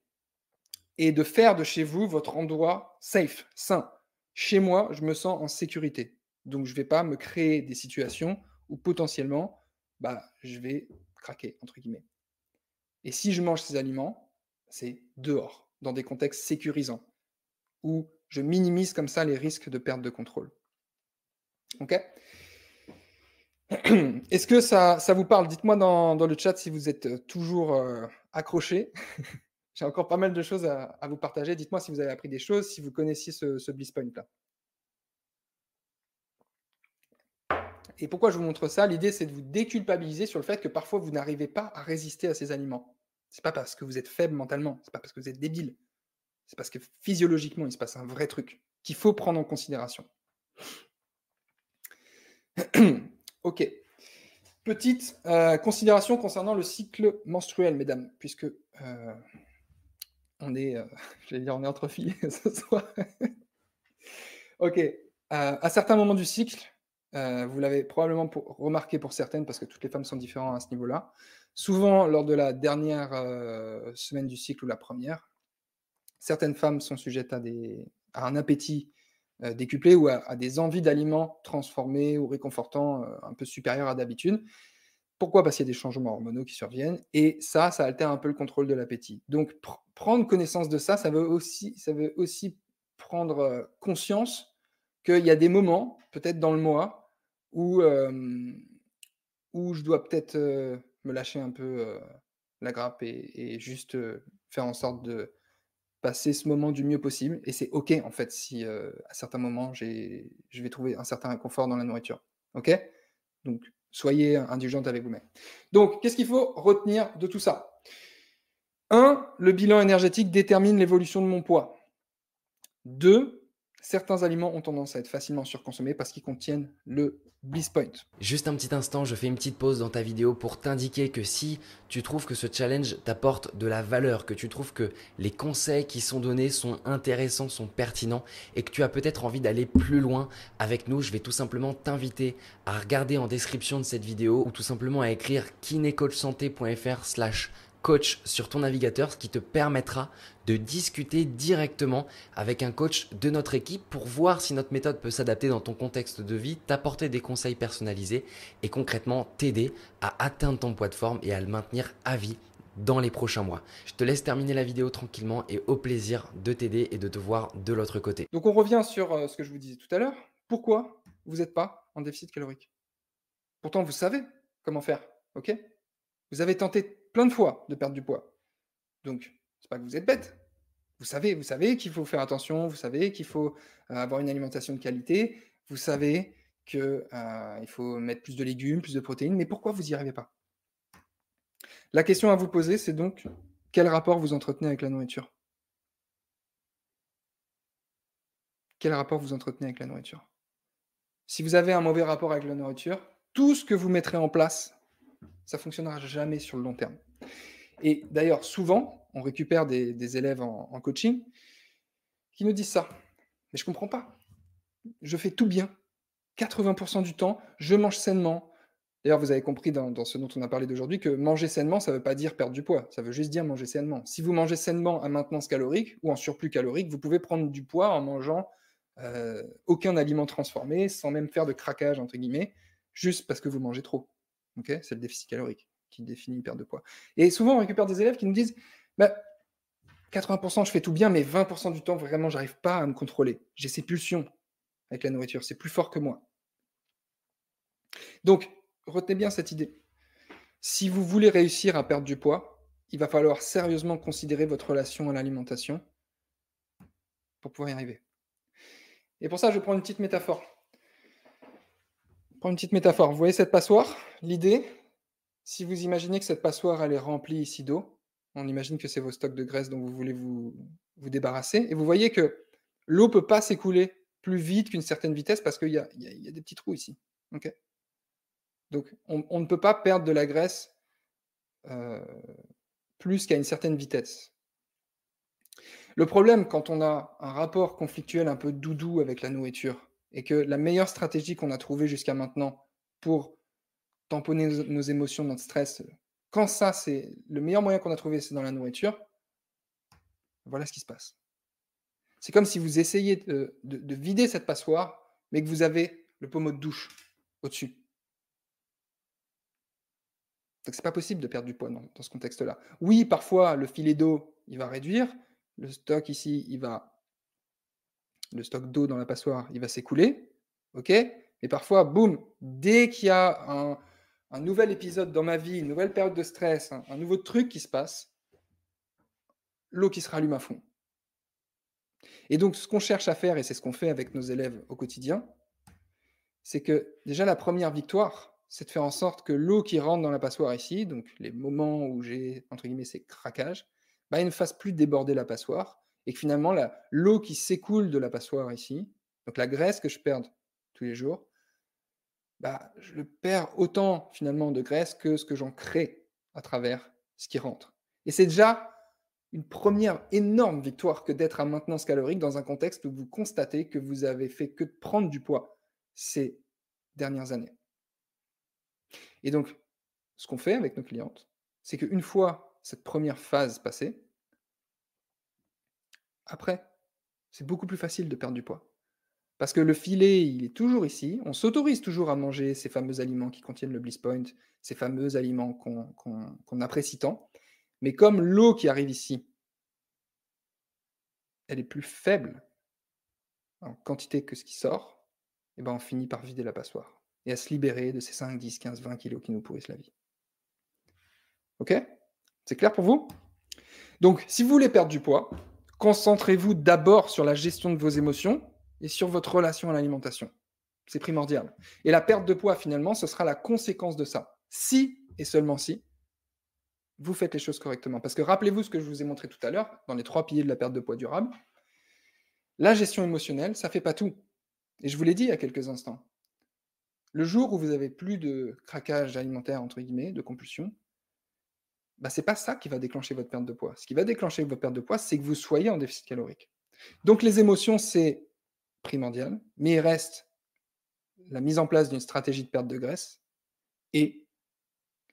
et de faire de chez vous votre endroit safe, sain. Chez moi, je me sens en sécurité. Donc, je ne vais pas me créer des situations où potentiellement, bah, je vais craquer, entre guillemets. Et si je mange ces aliments, c'est dehors, dans des contextes sécurisants, où je minimise comme ça les risques de perte de contrôle. OK? Est-ce que ça, vous parle? Dites-moi dans, le chat si vous êtes euh, toujours euh, accroché. J'ai encore pas mal de choses à, vous partager. Dites-moi si vous avez appris des choses, si vous connaissiez ce, ce Bliss Point là. Et pourquoi je vous montre ça? L'idée, c'est de vous déculpabiliser sur le fait que parfois vous n'arrivez pas à résister à ces aliments. C'est pas parce que vous êtes faible mentalement, c'est pas parce que vous êtes débile. C'est parce que physiologiquement, il se passe un vrai truc qu'il faut prendre en considération. ok. Petite euh, considération concernant le cycle menstruel, mesdames, puisque euh, on est, euh, dire, on est entre filles ce soir. ok. à certains moments du cycle, vous l'avez probablement remarqué pour certaines, parce que toutes les femmes sont différentes à ce niveau-là. Souvent, lors de la dernière semaine du cycle ou la première, certaines femmes sont sujettes à, un appétit décuplé ou à, des envies d'aliments transformés ou réconfortants un peu supérieurs à d'habitude. Pourquoi? Parce qu'il y a des changements hormonaux qui surviennent et ça, ça altère un peu le contrôle de l'appétit. Donc, prendre connaissance de ça, ça veut aussi prendre conscience qu'il y a des moments, peut-être dans le mois, où, où je dois peut-être me lâcher un peu la grappe et, juste faire en sorte de passer ce moment du mieux possible. Et c'est OK, en fait, si à certains moments, je vais trouver un certain inconfort dans la nourriture. OK? Donc, soyez indulgente avec vous-même. Donc, qu'est-ce qu'il faut retenir de tout ça? 1. Le bilan énergétique détermine l'évolution de mon poids. 2 certains aliments ont tendance à être facilement surconsommés parce qu'ils contiennent le Bliss Point. Juste un petit instant, je fais une petite pause dans ta vidéo pour t'indiquer que si tu trouves que ce challenge t'apporte de la valeur, que tu trouves que les conseils qui sont donnés sont intéressants, sont pertinents et que tu as peut-être envie d'aller plus loin avec nous, je vais tout simplement t'inviter à regarder en description de cette vidéo ou tout simplement à écrire kinecoachsanté.fr slash coach sur ton navigateur, ce qui te permettra de discuter directement avec un coach de notre équipe pour voir si notre méthode peut s'adapter dans ton contexte de vie, t'apporter des conseils personnalisés et concrètement t'aider à atteindre ton poids de forme et à le maintenir à vie dans les prochains mois. Je te laisse terminer la vidéo tranquillement et au plaisir de t'aider et de te voir de l'autre côté. Donc on revient sur euh, ce que je vous disais tout à l'heure. Pourquoi vous n'êtes pas en déficit calorique? Pourtant vous savez comment faire, ok? Vous avez tenté plein de fois de perdre du poids. Donc, c'est pas que vous êtes bête. Vous savez, vous savez qu'il faut faire attention, vous savez qu'il faut euh, avoir une alimentation de qualité, vous savez qu'il euh, faut mettre plus de légumes, plus de protéines, mais pourquoi vous n'y arrivez pas? La question à vous poser, c'est donc quel rapport vous entretenez avec la nourriture? Quel rapport vous entretenez avec la nourriture? Si vous avez un mauvais rapport avec la nourriture, tout ce que vous mettrez en place ça fonctionnera jamais sur le long terme. Et d'ailleurs, souvent, on récupère des, élèves en, coaching qui nous disent ça. Mais je ne comprends pas. Je fais tout bien. 80% du temps, je mange sainement. D'ailleurs, vous avez compris dans, ce dont on a parlé d'aujourd'hui que manger sainement, ça ne veut pas dire perdre du poids. Ça veut juste dire manger sainement. Si vous mangez sainement à maintenance calorique ou en surplus calorique, vous pouvez prendre du poids en mangeant euh, aucun aliment transformé, sans même faire de craquage, entre guillemets, juste parce que vous mangez trop c'est le déficit calorique qui définit une perte de poids. Et souvent, on récupère des élèves qui nous disent 80% bah, je fais tout bien, mais 20% du temps, vraiment, j'arrive pas à me contrôler. J'ai ces pulsions avec la nourriture, c'est plus fort que moi. Donc, retenez bien cette idée. Si vous voulez réussir à perdre du poids, il va falloir sérieusement considérer votre relation à l'alimentation pour pouvoir y arriver. Et pour ça, je prends une petite métaphore. Prends une petite métaphore. Vous voyez cette passoire? L'idée, si vous imaginez que cette passoire est remplie ici d'eau, on imagine que c'est vos stocks de graisse dont vous voulez vous, vous débarrasser, et vous voyez que l'eau ne peut pas s'écouler plus vite qu'une certaine vitesse parce qu'il y, a, des petits trous ici. Donc on, ne peut pas perdre de la graisse euh, plus qu'à une certaine vitesse. Le problème quand on a un rapport conflictuel un peu doudou avec la nourriture, et que la meilleure stratégie qu'on a trouvée jusqu'à maintenant pour tamponner nos, émotions, notre stress, quand ça, c'est le meilleur moyen qu'on a trouvé, c'est dans la nourriture, voilà ce qui se passe. C'est comme si vous essayez de, vider cette passoire, mais que vous avez le pommeau de douche au-dessus. Donc c'est pas possible de perdre du poids dans, ce contexte-là. Oui, parfois le filet d'eau, il va réduire, le stock ici, il va le stock d'eau dans la passoire, il va s'écouler, ok? Mais parfois, boum, dès qu'il y a un, un nouvel épisode dans ma vie, une nouvelle période de stress, un, nouveau truc qui se passe, l'eau qui se rallume à fond. Et donc, ce qu'on cherche à faire, et c'est ce qu'on fait avec nos élèves au quotidien, c'est que déjà la première victoire, c'est de faire en sorte que l'eau qui rentre dans la passoire ici, donc les moments où j'ai, entre guillemets, ces craquages, bah, ne fasse plus déborder la passoire, et que finalement, l'eau qui s'écoule de la passoire ici, donc la graisse que je perds tous les jours, bah, je perds autant finalement de graisse que ce que j'en crée à travers ce qui rentre. Et c'est déjà une première énorme victoire que d'être à maintenance calorique dans un contexte où vous constatez que vous avez fait que de prendre du poids ces dernières années. Et donc, ce qu'on fait avec nos clientes, c'est qu'une fois cette première phase passée, après, c'est beaucoup plus facile de perdre du poids. Parce que le filet, il est toujours ici. On s'autorise toujours à manger ces fameux aliments qui contiennent le bliss point, ces fameux aliments qu'on apprécie tant. Mais comme l'eau qui arrive ici, elle est plus faible en quantité que ce qui sort, et eh ben on finit par vider la passoire et à se libérer de ces 5, 10, 15, 20 kilos qui nous pourrissent la vie. Ok? C'est clair pour vous? Donc, si vous voulez perdre du poids, concentrez-vous d'abord sur la gestion de vos émotions et sur votre relation à l'alimentation. C'est primordial. Et la perte de poids, finalement, ce sera la conséquence de ça. Si, et seulement si, vous faites les choses correctement. Parce que rappelez-vous ce que je vous ai montré tout à l'heure, dans les trois piliers de la perte de poids durable, la gestion émotionnelle, ça ne fait pas tout. Et je vous l'ai dit il y a quelques instants. Le jour où vous avez plus de craquage alimentaire, entre guillemets, de compulsion, bah, ce n'est pas ça qui va déclencher votre perte de poids. Ce qui va déclencher votre perte de poids, c'est que vous soyez en déficit calorique. Donc les émotions, c'est primordial, mais il reste la mise en place d'une stratégie de perte de graisse et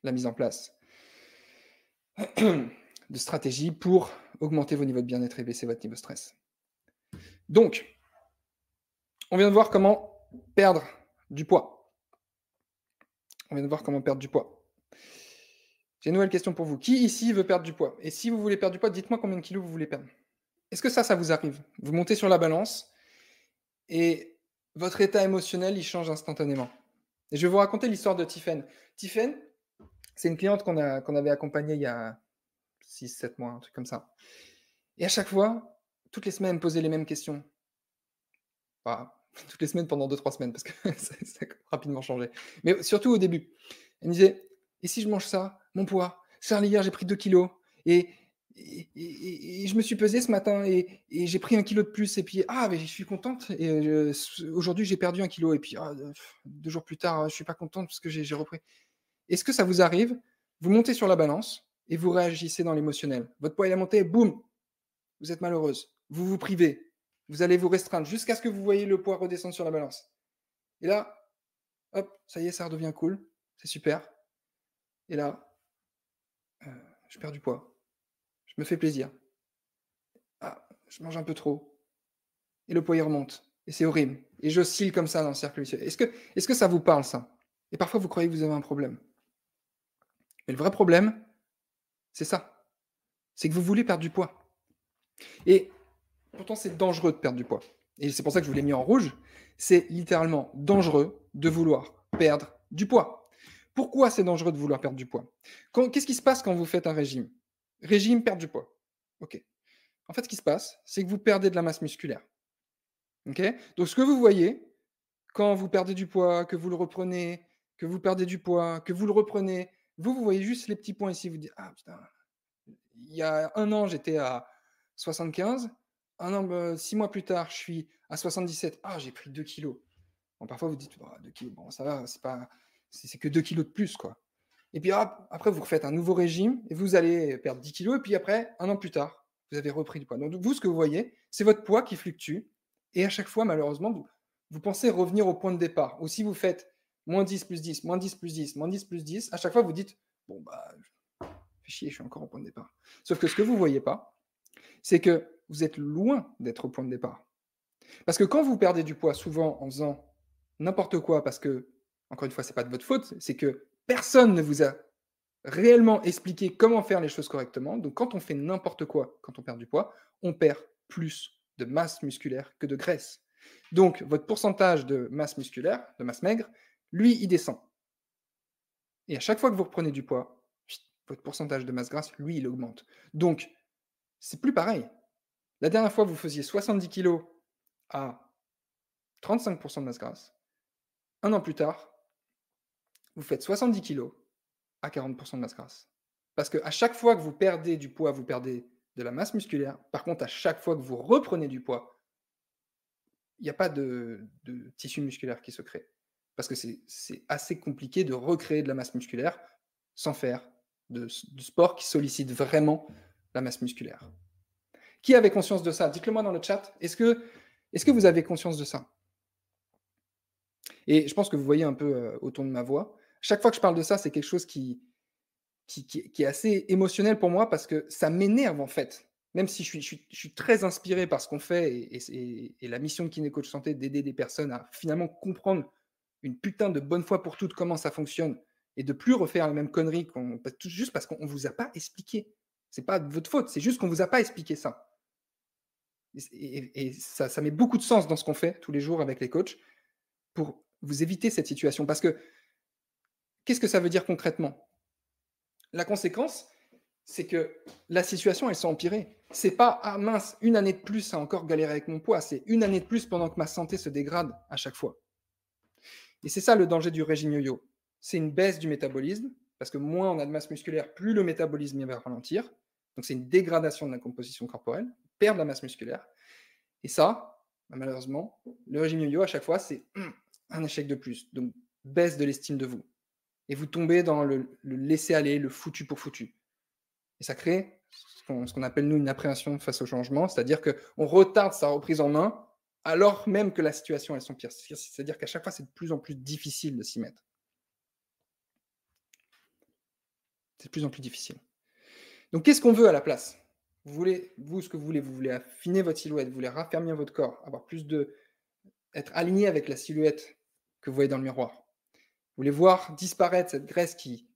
la mise en place de stratégies pour augmenter vos niveaux de bien-être et baisser votre niveau de stress. Donc, on vient de voir comment perdre du poids. On vient de voir comment perdre du poids. J'ai une nouvelle question pour vous. Qui ici veut perdre du poids? Et si vous voulez perdre du poids, dites-moi combien de kilos vous voulez perdre. Est-ce que ça, ça vous arrive? Vous montez sur la balance et votre état émotionnel, il change instantanément. Et je vais vous raconter l'histoire de Tiffen. Tiffen, c'est une cliente qu'on avait accompagnée il y a 6-7 mois, un truc comme ça. Et à chaque fois, toutes les semaines, posait les mêmes questions. toutes les semaines pendant 2-3 semaines, parce que ça, ça, a rapidement changé. Mais surtout au début. Elle me disait, et si je mange ça, mon poids Charlie, hier, j'ai pris 2 kilos. Et, je me suis pesé ce matin et, j'ai pris un kilo de plus. Et puis, ah, mais je suis contente. Et euh, aujourd'hui, j'ai perdu un kilo. Et puis, ah, deux jours plus tard, je suis pas contente parce que j'ai repris. Est-ce que ça vous arrive? Vous montez sur la balance et vous réagissez dans l'émotionnel. Votre poids il a monté, boum, vous êtes malheureuse. Vous vous privez. Vous allez vous restreindre jusqu'à ce que vous voyez le poids redescendre sur la balance. Et là, hop, ça y est, ça redevient cool. C'est super. Et là, euh, je perds du poids je me fais plaisir. Ah, je mange un peu trop. Et le poids remonte. Et c'est horrible. Et j'oscille comme ça dans le cercle vicieux. Est-ce que, est que ça vous parle, ça? Et parfois, vous croyez que vous avez un problème. Mais le vrai problème, c'est ça. C'est que vous voulez perdre du poids. Et pourtant, c'est dangereux de perdre du poids. Et c'est pour ça que je vous l'ai mis en rouge. C'est littéralement dangereux de vouloir perdre du poids. Pourquoi c'est dangereux de vouloir perdre du poids? Qu'est-ce qui se passe quand vous faites un régime? Régime, perte du poids. OK. En fait, ce qui se passe, c'est que vous perdez de la masse musculaire. OK? Donc, ce que vous voyez, quand vous perdez du poids, que vous le reprenez, que vous perdez du poids, que vous le reprenez, vous, vous voyez juste les petits points ici. Vous dites Ah putain, il y a un an, j'étais à 75. Un an, bah, six mois plus tard, je suis à 77. Ah, j'ai pris 2 kilos. Bon, parfois, vous dites 2 bah, kilos, bon, ça va, c'est pas. C'est que 2 kilos de plus, quoi. Et puis après, vous refaites un nouveau régime et vous allez perdre 10 kilos. Et puis après, un an plus tard, vous avez repris du poids. Donc vous, ce que vous voyez, c'est votre poids qui fluctue. Et à chaque fois, malheureusement, vous, vous pensez revenir au point de départ. Ou si vous faites moins 10 plus 10, moins 10 plus 10, moins 10 plus 10, à chaque fois, vous dites, bon, bah, fais chier, je suis encore au point de départ. Sauf que ce que vous ne voyez pas, c'est que vous êtes loin d'être au point de départ. Parce que quand vous perdez du poids, souvent en faisant n'importe quoi, parce que, encore une fois, ce n'est pas de votre faute, c'est que personne ne vous a réellement expliqué comment faire les choses correctement. Donc, quand on fait n'importe quoi, quand on perd du poids, on perd plus de masse musculaire que de graisse. Donc, votre pourcentage de masse musculaire, de masse maigre, lui, il descend. Et à chaque fois que vous reprenez du poids, votre pourcentage de masse grasse, lui, il augmente. Donc, c'est plus pareil. La dernière fois, vous faisiez 70 kg à 35% de masse grasse. Un an plus tard, vous faites 70 kg à 40% de masse grasse. Parce qu'à chaque fois que vous perdez du poids, vous perdez de la masse musculaire. Par contre, à chaque fois que vous reprenez du poids, il n'y a pas de, tissu musculaire qui se crée. Parce que c'est assez compliqué de recréer de la masse musculaire sans faire de, sport qui sollicite vraiment la masse musculaire. Qui avait conscience de ça? Dites-le moi dans le chat. Est-ce que, est que vous avez conscience de ça? Et je pense que vous voyez un peu euh, au ton de ma voix. Chaque fois que je parle de ça, c'est quelque chose qui, qui, est assez émotionnel pour moi parce que ça m'énerve en fait. Même si je suis, très inspiré par ce qu'on fait et, la mission de Kiné Coach Santé d'aider des personnes à finalement comprendre une putain de bonne fois pour toutes comment ça fonctionne et de plus refaire les mêmes conneries juste parce qu'on ne vous a pas expliqué. C'est pas de votre faute, c'est juste qu'on ne vous a pas expliqué ça. Et, ça, ça met beaucoup de sens dans ce qu'on fait tous les jours avec les coachs pour vous éviter cette situation. Parce que qu'est-ce que ça veut dire concrètement? La conséquence, c'est que la situation, elle s'est empirée. C'est pas, ah mince, une année de plus à encore galérer avec mon poids, c'est une année de plus pendant que ma santé se dégrade à chaque fois. Et c'est ça le danger du régime yo-yo. C'est une baisse du métabolisme, parce que moins on a de masse musculaire, plus le métabolisme va ralentir. Donc c'est une dégradation de la composition corporelle, perdre la masse musculaire. Et ça, bah, malheureusement, le régime yo-yo, à chaque fois, c'est un échec de plus. Donc baisse de l'estime de vous et vous tombez dans le, laisser-aller, le foutu pour foutu. Et ça crée ce qu'on appelle, nous, une appréhension face au changement, c'est-à-dire qu'on retarde sa reprise en main alors même que la situation, est pire. C'est-à-dire qu'à chaque fois, c'est de plus en plus difficile de s'y mettre. C'est de plus en plus difficile. Donc, qu'est-ce qu'on veut à la place? Vous voulez, vous, ce que vous voulez, vous voulez affiner votre silhouette, vous voulez raffermir votre corps, avoir plus de. être aligné avec la silhouette que vous voyez dans le miroir. Vous voulez voir disparaître cette graisse qui,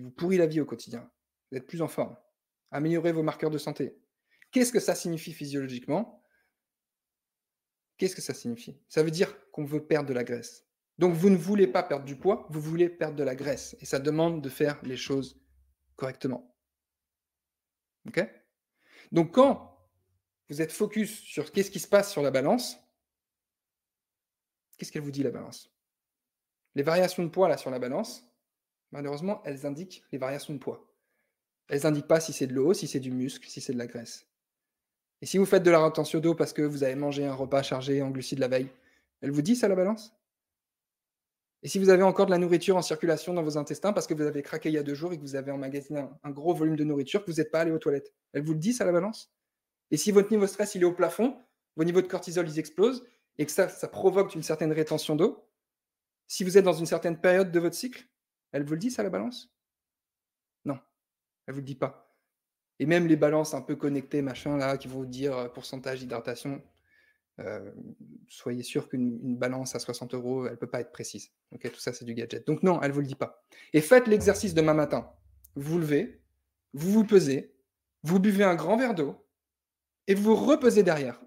vous pourrit la vie au quotidien. Êtes plus en forme. Améliorer vos marqueurs de santé. Qu'est-ce que ça signifie physiologiquement? Qu'est-ce que ça signifie? Ça veut dire qu'on veut perdre de la graisse. Donc vous ne voulez pas perdre du poids, vous voulez perdre de la graisse. Et ça demande de faire les choses correctement. OK? Donc quand vous êtes focus sur qu'est-ce qui se passe sur la balance, qu'est-ce qu'elle vous dit la balance? Les variations de poids là sur la balance, malheureusement, elles indiquent les variations de poids. Elles n'indiquent pas si c'est de l'eau, si c'est du muscle, si c'est de la graisse. Et si vous faites de la rétention d'eau parce que vous avez mangé un repas chargé en glucides la veille, elle vous dit ça la balance? Et si vous avez encore de la nourriture en circulation dans vos intestins parce que vous avez craqué il y a deux jours et que vous avez emmagasiné un, gros volume de nourriture, que vous n'êtes pas allé aux toilettes, elle vous le dit ça la balance? Et si votre niveau de stress il est au plafond, vos niveaux de cortisol ils explosent et que ça, ça provoque une certaine rétention d'eau, si vous êtes dans une certaine période de votre cycle, elle vous le dit, ça, la balance? Non, elle ne vous le dit pas. Et même les balances un peu connectées, machin, là, qui vont vous dire euh, pourcentage d'hydratation, euh, soyez sûr qu'une balance à 60 euros, elle ne peut pas être précise. Ok, tout ça, c'est du gadget. Donc non, elle ne vous le dit pas. Et faites l'exercice demain matin. Vous vous levez, vous vous pesez, vous buvez un grand verre d'eau et vous vous repesez derrière.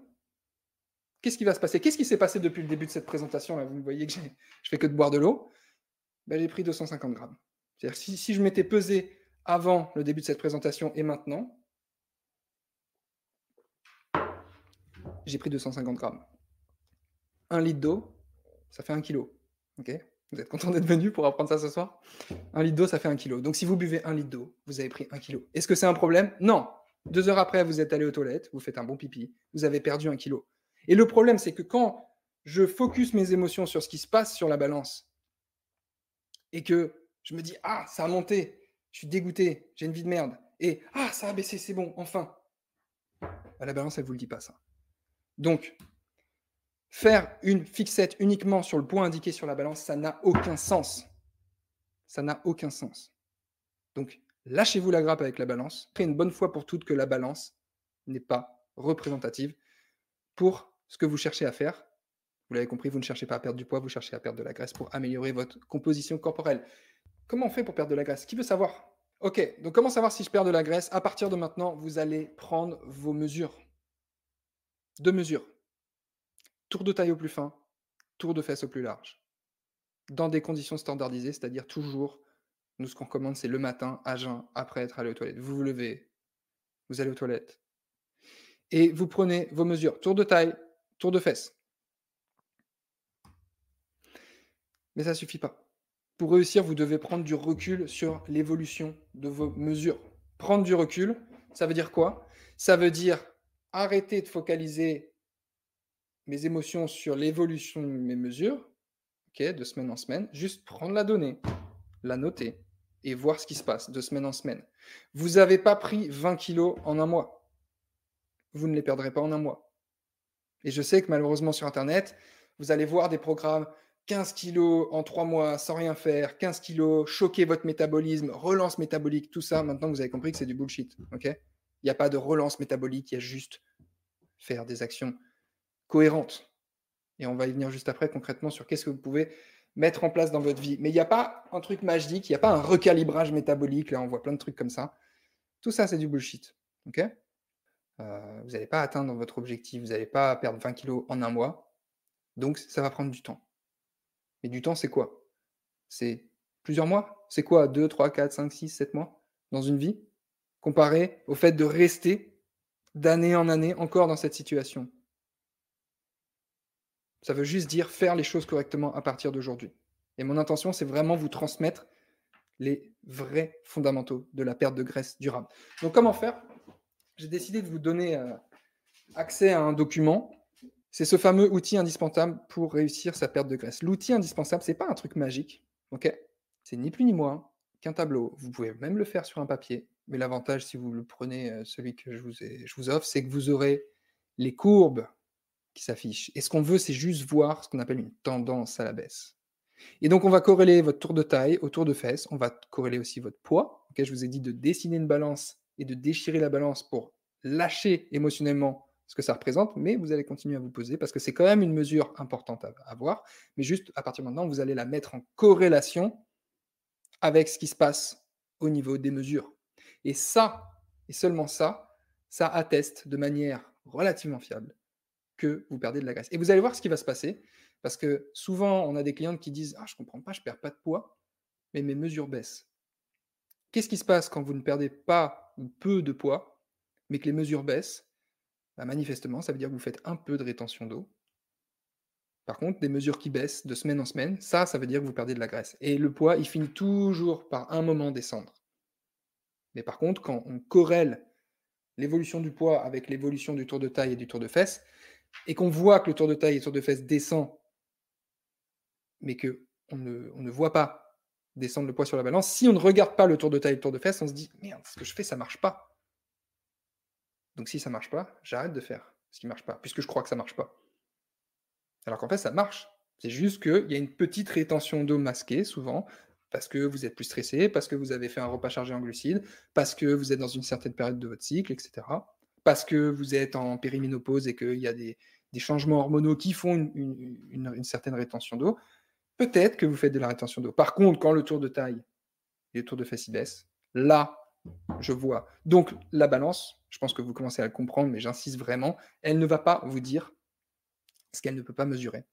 Qu'est-ce qui va se passer? Qu'est-ce qui s'est passé depuis le début de cette présentation Vous voyez que je fais que de boire de l'eau. Ben, j'ai pris 250 grammes. C'est-à-dire si, je m'étais pesé avant le début de cette présentation et maintenant, j'ai pris 250 grammes. Un litre d'eau, ça fait un kilo. Vous êtes content d'être venu pour apprendre ça ce soir? Un litre d'eau, ça fait un kilo. Donc si vous buvez un litre d'eau, vous avez pris un kilo. Est-ce que c'est un problème? Non. Deux heures après, vous êtes allé aux toilettes, vous faites un bon pipi, vous avez perdu un kilo. Et le problème, c'est que quand je focus mes émotions sur ce qui se passe sur la balance et que je me dis Ah, ça a monté, je suis dégoûté, j'ai une vie de merde, et Ah, ça a baissé, c'est bon, enfin. Bah, la balance, elle ne vous le dit pas ça. Donc, Faire une fixette uniquement sur le point indiqué sur la balance, ça n'a aucun sens. Ça n'a aucun sens. Donc, lâchez-vous la grappe avec la balance. Créez une bonne fois pour toutes que la balance n'est pas représentative pour ce que vous cherchez à faire. Vous l'avez compris, vous ne cherchez pas à perdre du poids, vous cherchez à perdre de la graisse pour améliorer votre composition corporelle. Comment on fait pour perdre de la graisse? Qui veut savoir? Ok, donc comment savoir si je perds de la graisse? À partir de maintenant, vous allez prendre vos mesures. Deux mesures. Tour de taille au plus fin, tour de fesses au plus large. Dans des conditions standardisées, c'est-à-dire toujours, nous ce qu'on recommande, c'est le matin, à jeun, après être allé aux toilettes. Vous vous levez, vous allez aux toilettes. Et vous prenez vos mesures. Tour de taille, tour de fesses. Mais ça ne suffit pas. Pour réussir, vous devez prendre du recul sur l'évolution de vos mesures. Prendre du recul, ça veut dire quoi? Ça veut dire arrêter de focaliser mes émotions sur l'évolution de mes mesures, de semaine en semaine, juste prendre la donnée, la noter et voir ce qui se passe de semaine en semaine. Vous n'avez pas pris 20 kilos en un mois. Vous ne les perdrez pas en un mois. Et je sais que malheureusement sur Internet, vous allez voir des programmes 15 kilos en 3 mois sans rien faire, 15 kilos, choquer votre métabolisme, relance métabolique, tout ça. Maintenant, vous avez compris que c'est du bullshit. il n'y a pas de relance métabolique, il y a juste faire des actions cohérente. Et on va y venir juste après concrètement sur qu'est-ce que vous pouvez mettre en place dans votre vie. Mais il n'y a pas un truc magique, il n'y a pas un recalibrage métabolique. Là, on voit plein de trucs comme ça. Tout ça, c'est du bullshit. Euh, vous n'allez pas atteindre votre objectif, vous n'allez pas perdre 20 kilos en un mois. Donc, ça va prendre du temps. Mais du temps, c'est quoi? C'est plusieurs mois? C'est quoi? 2, 3, 4, 5, 6, 7 mois dans une vie? Comparé au fait de rester d'année en année encore dans cette situation. Ça veut juste dire faire les choses correctement à partir d'aujourd'hui. Et mon intention, c'est vraiment vous transmettre les vrais fondamentaux de la perte de graisse durable. Donc, comment faire? J'ai décidé de vous donner euh, accès à un document. C'est ce fameux outil indispensable pour réussir sa perte de graisse. L'outil indispensable, ce n'est pas un truc magique. c'est ni plus ni moins qu'un tableau. Vous pouvez même le faire sur un papier. Mais l'avantage, si vous le prenez, euh, celui que je vous, je vous offre, c'est que vous aurez les courbes qui s'affiche. Et ce qu'on veut, c'est juste voir ce qu'on appelle une tendance à la baisse. Et donc, on va corréler votre tour de taille au tour de fesses. On va corréler aussi votre poids. je vous ai dit de dessiner une balance et de déchirer la balance pour lâcher émotionnellement ce que ça représente, mais vous allez continuer à vous poser parce que c'est quand même une mesure importante à avoir. Mais juste à partir de maintenant, vous allez la mettre en corrélation avec ce qui se passe au niveau des mesures. Et ça, et seulement ça, ça atteste de manière relativement fiable que vous perdez de la graisse. Et vous allez voir ce qui va se passer, parce que souvent, on a des clientes qui disent Ah, je comprends pas, je ne perds pas de poids, mais mes mesures baissent. Qu'est-ce qui se passe quand vous ne perdez pas ou peu de poids, mais que les mesures baissent bah, Manifestement, ça veut dire que vous faites un peu de rétention d'eau. Par contre, des mesures qui baissent de semaine en semaine, ça, ça veut dire que vous perdez de la graisse. Et le poids, il finit toujours par un moment descendre. Mais par contre, quand on corrèle l'évolution du poids avec l'évolution du tour de taille et du tour de fesses, et qu'on voit que le tour de taille et le tour de fesses descend, mais qu'on on ne voit pas descendre le poids sur la balance, si on ne regarde pas le tour de taille et le tour de fesses, on se dit merde, ce que je fais, ça marche pas. Donc si ça marche pas, j'arrête de faire ce qui marche pas, puisque je crois que ça marche pas. Alors qu'en fait, ça marche. C'est juste qu'il y a une petite rétention d'eau masquée, souvent, parce que vous êtes plus stressé, parce que vous avez fait un repas chargé en glucides, parce que vous êtes dans une certaine période de votre cycle, etc parce que vous êtes en périménopause et qu'il y a des, changements hormonaux qui font une, certaine rétention d'eau, peut-être que vous faites de la rétention d'eau. Par contre, quand le tour de taille et le tour de fesses baisse, là, je vois. Donc, la balance, je pense que vous commencez à le comprendre, mais j'insiste vraiment, elle ne va pas vous dire ce qu'elle ne peut pas mesurer.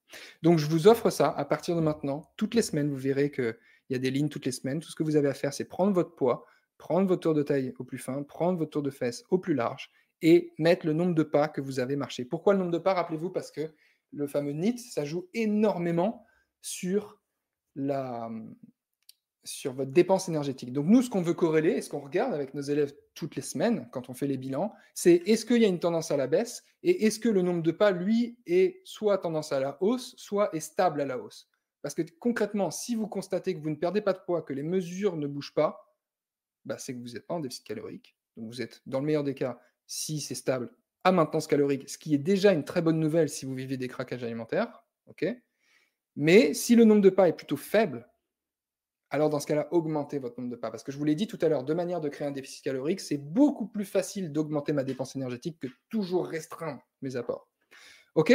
Donc, je vous offre ça à partir de maintenant. Toutes les semaines, vous verrez qu'il y a des lignes toutes les semaines. Tout ce que vous avez à faire, c'est prendre votre poids, prendre votre tour de taille au plus fin, prendre votre tour de fesses au plus large et mettre le nombre de pas que vous avez marché. Pourquoi le nombre de pas Rappelez-vous, parce que le fameux NIT, ça joue énormément sur, la, sur votre dépense énergétique. Donc nous, ce qu'on veut corréler et ce qu'on regarde avec nos élèves toutes les semaines quand on fait les bilans, c'est est-ce qu'il y a une tendance à la baisse et est-ce que le nombre de pas, lui, est soit tendance à la hausse, soit est stable à la hausse? Parce que concrètement, si vous constatez que vous ne perdez pas de poids, que les mesures ne bougent pas, bah, c'est que vous n'êtes pas en déficit calorique. Donc vous êtes, dans le meilleur des cas, si c'est stable, à maintenance calorique, ce qui est déjà une très bonne nouvelle si vous vivez des craquages alimentaires. ok? Mais si le nombre de pas est plutôt faible, alors dans ce cas-là, augmentez votre nombre de pas. Parce que je vous l'ai dit tout à l'heure, deux manières de créer un déficit calorique, c'est beaucoup plus facile d'augmenter ma dépense énergétique que toujours restreindre mes apports. OK?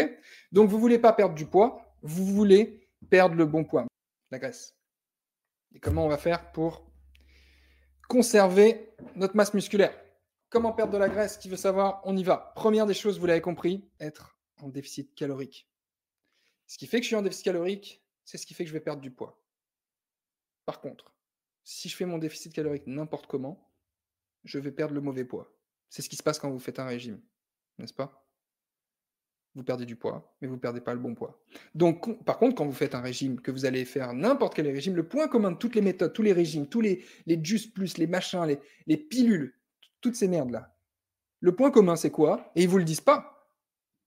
Donc vous ne voulez pas perdre du poids, vous voulez perdre le bon poids, la graisse. Et comment on va faire pour conserver notre masse musculaire? Comment perdre de la graisse? Qui veut savoir? On y va. Première des choses, vous l'avez compris, être en déficit calorique. Ce qui fait que je suis en déficit calorique, c'est ce qui fait que je vais perdre du poids. Par contre, si je fais mon déficit calorique n'importe comment, je vais perdre le mauvais poids. C'est ce qui se passe quand vous faites un régime, n'est-ce pas? Vous perdez du poids, mais vous ne perdez pas le bon poids. Donc, par contre, quand vous faites un régime, que vous allez faire n'importe quel régime, le point commun de toutes les méthodes, tous les régimes, tous les, les Just Plus, les machins, les, les pilules, toutes ces merdes-là, le point commun, c'est quoi? Et ils ne vous le disent pas.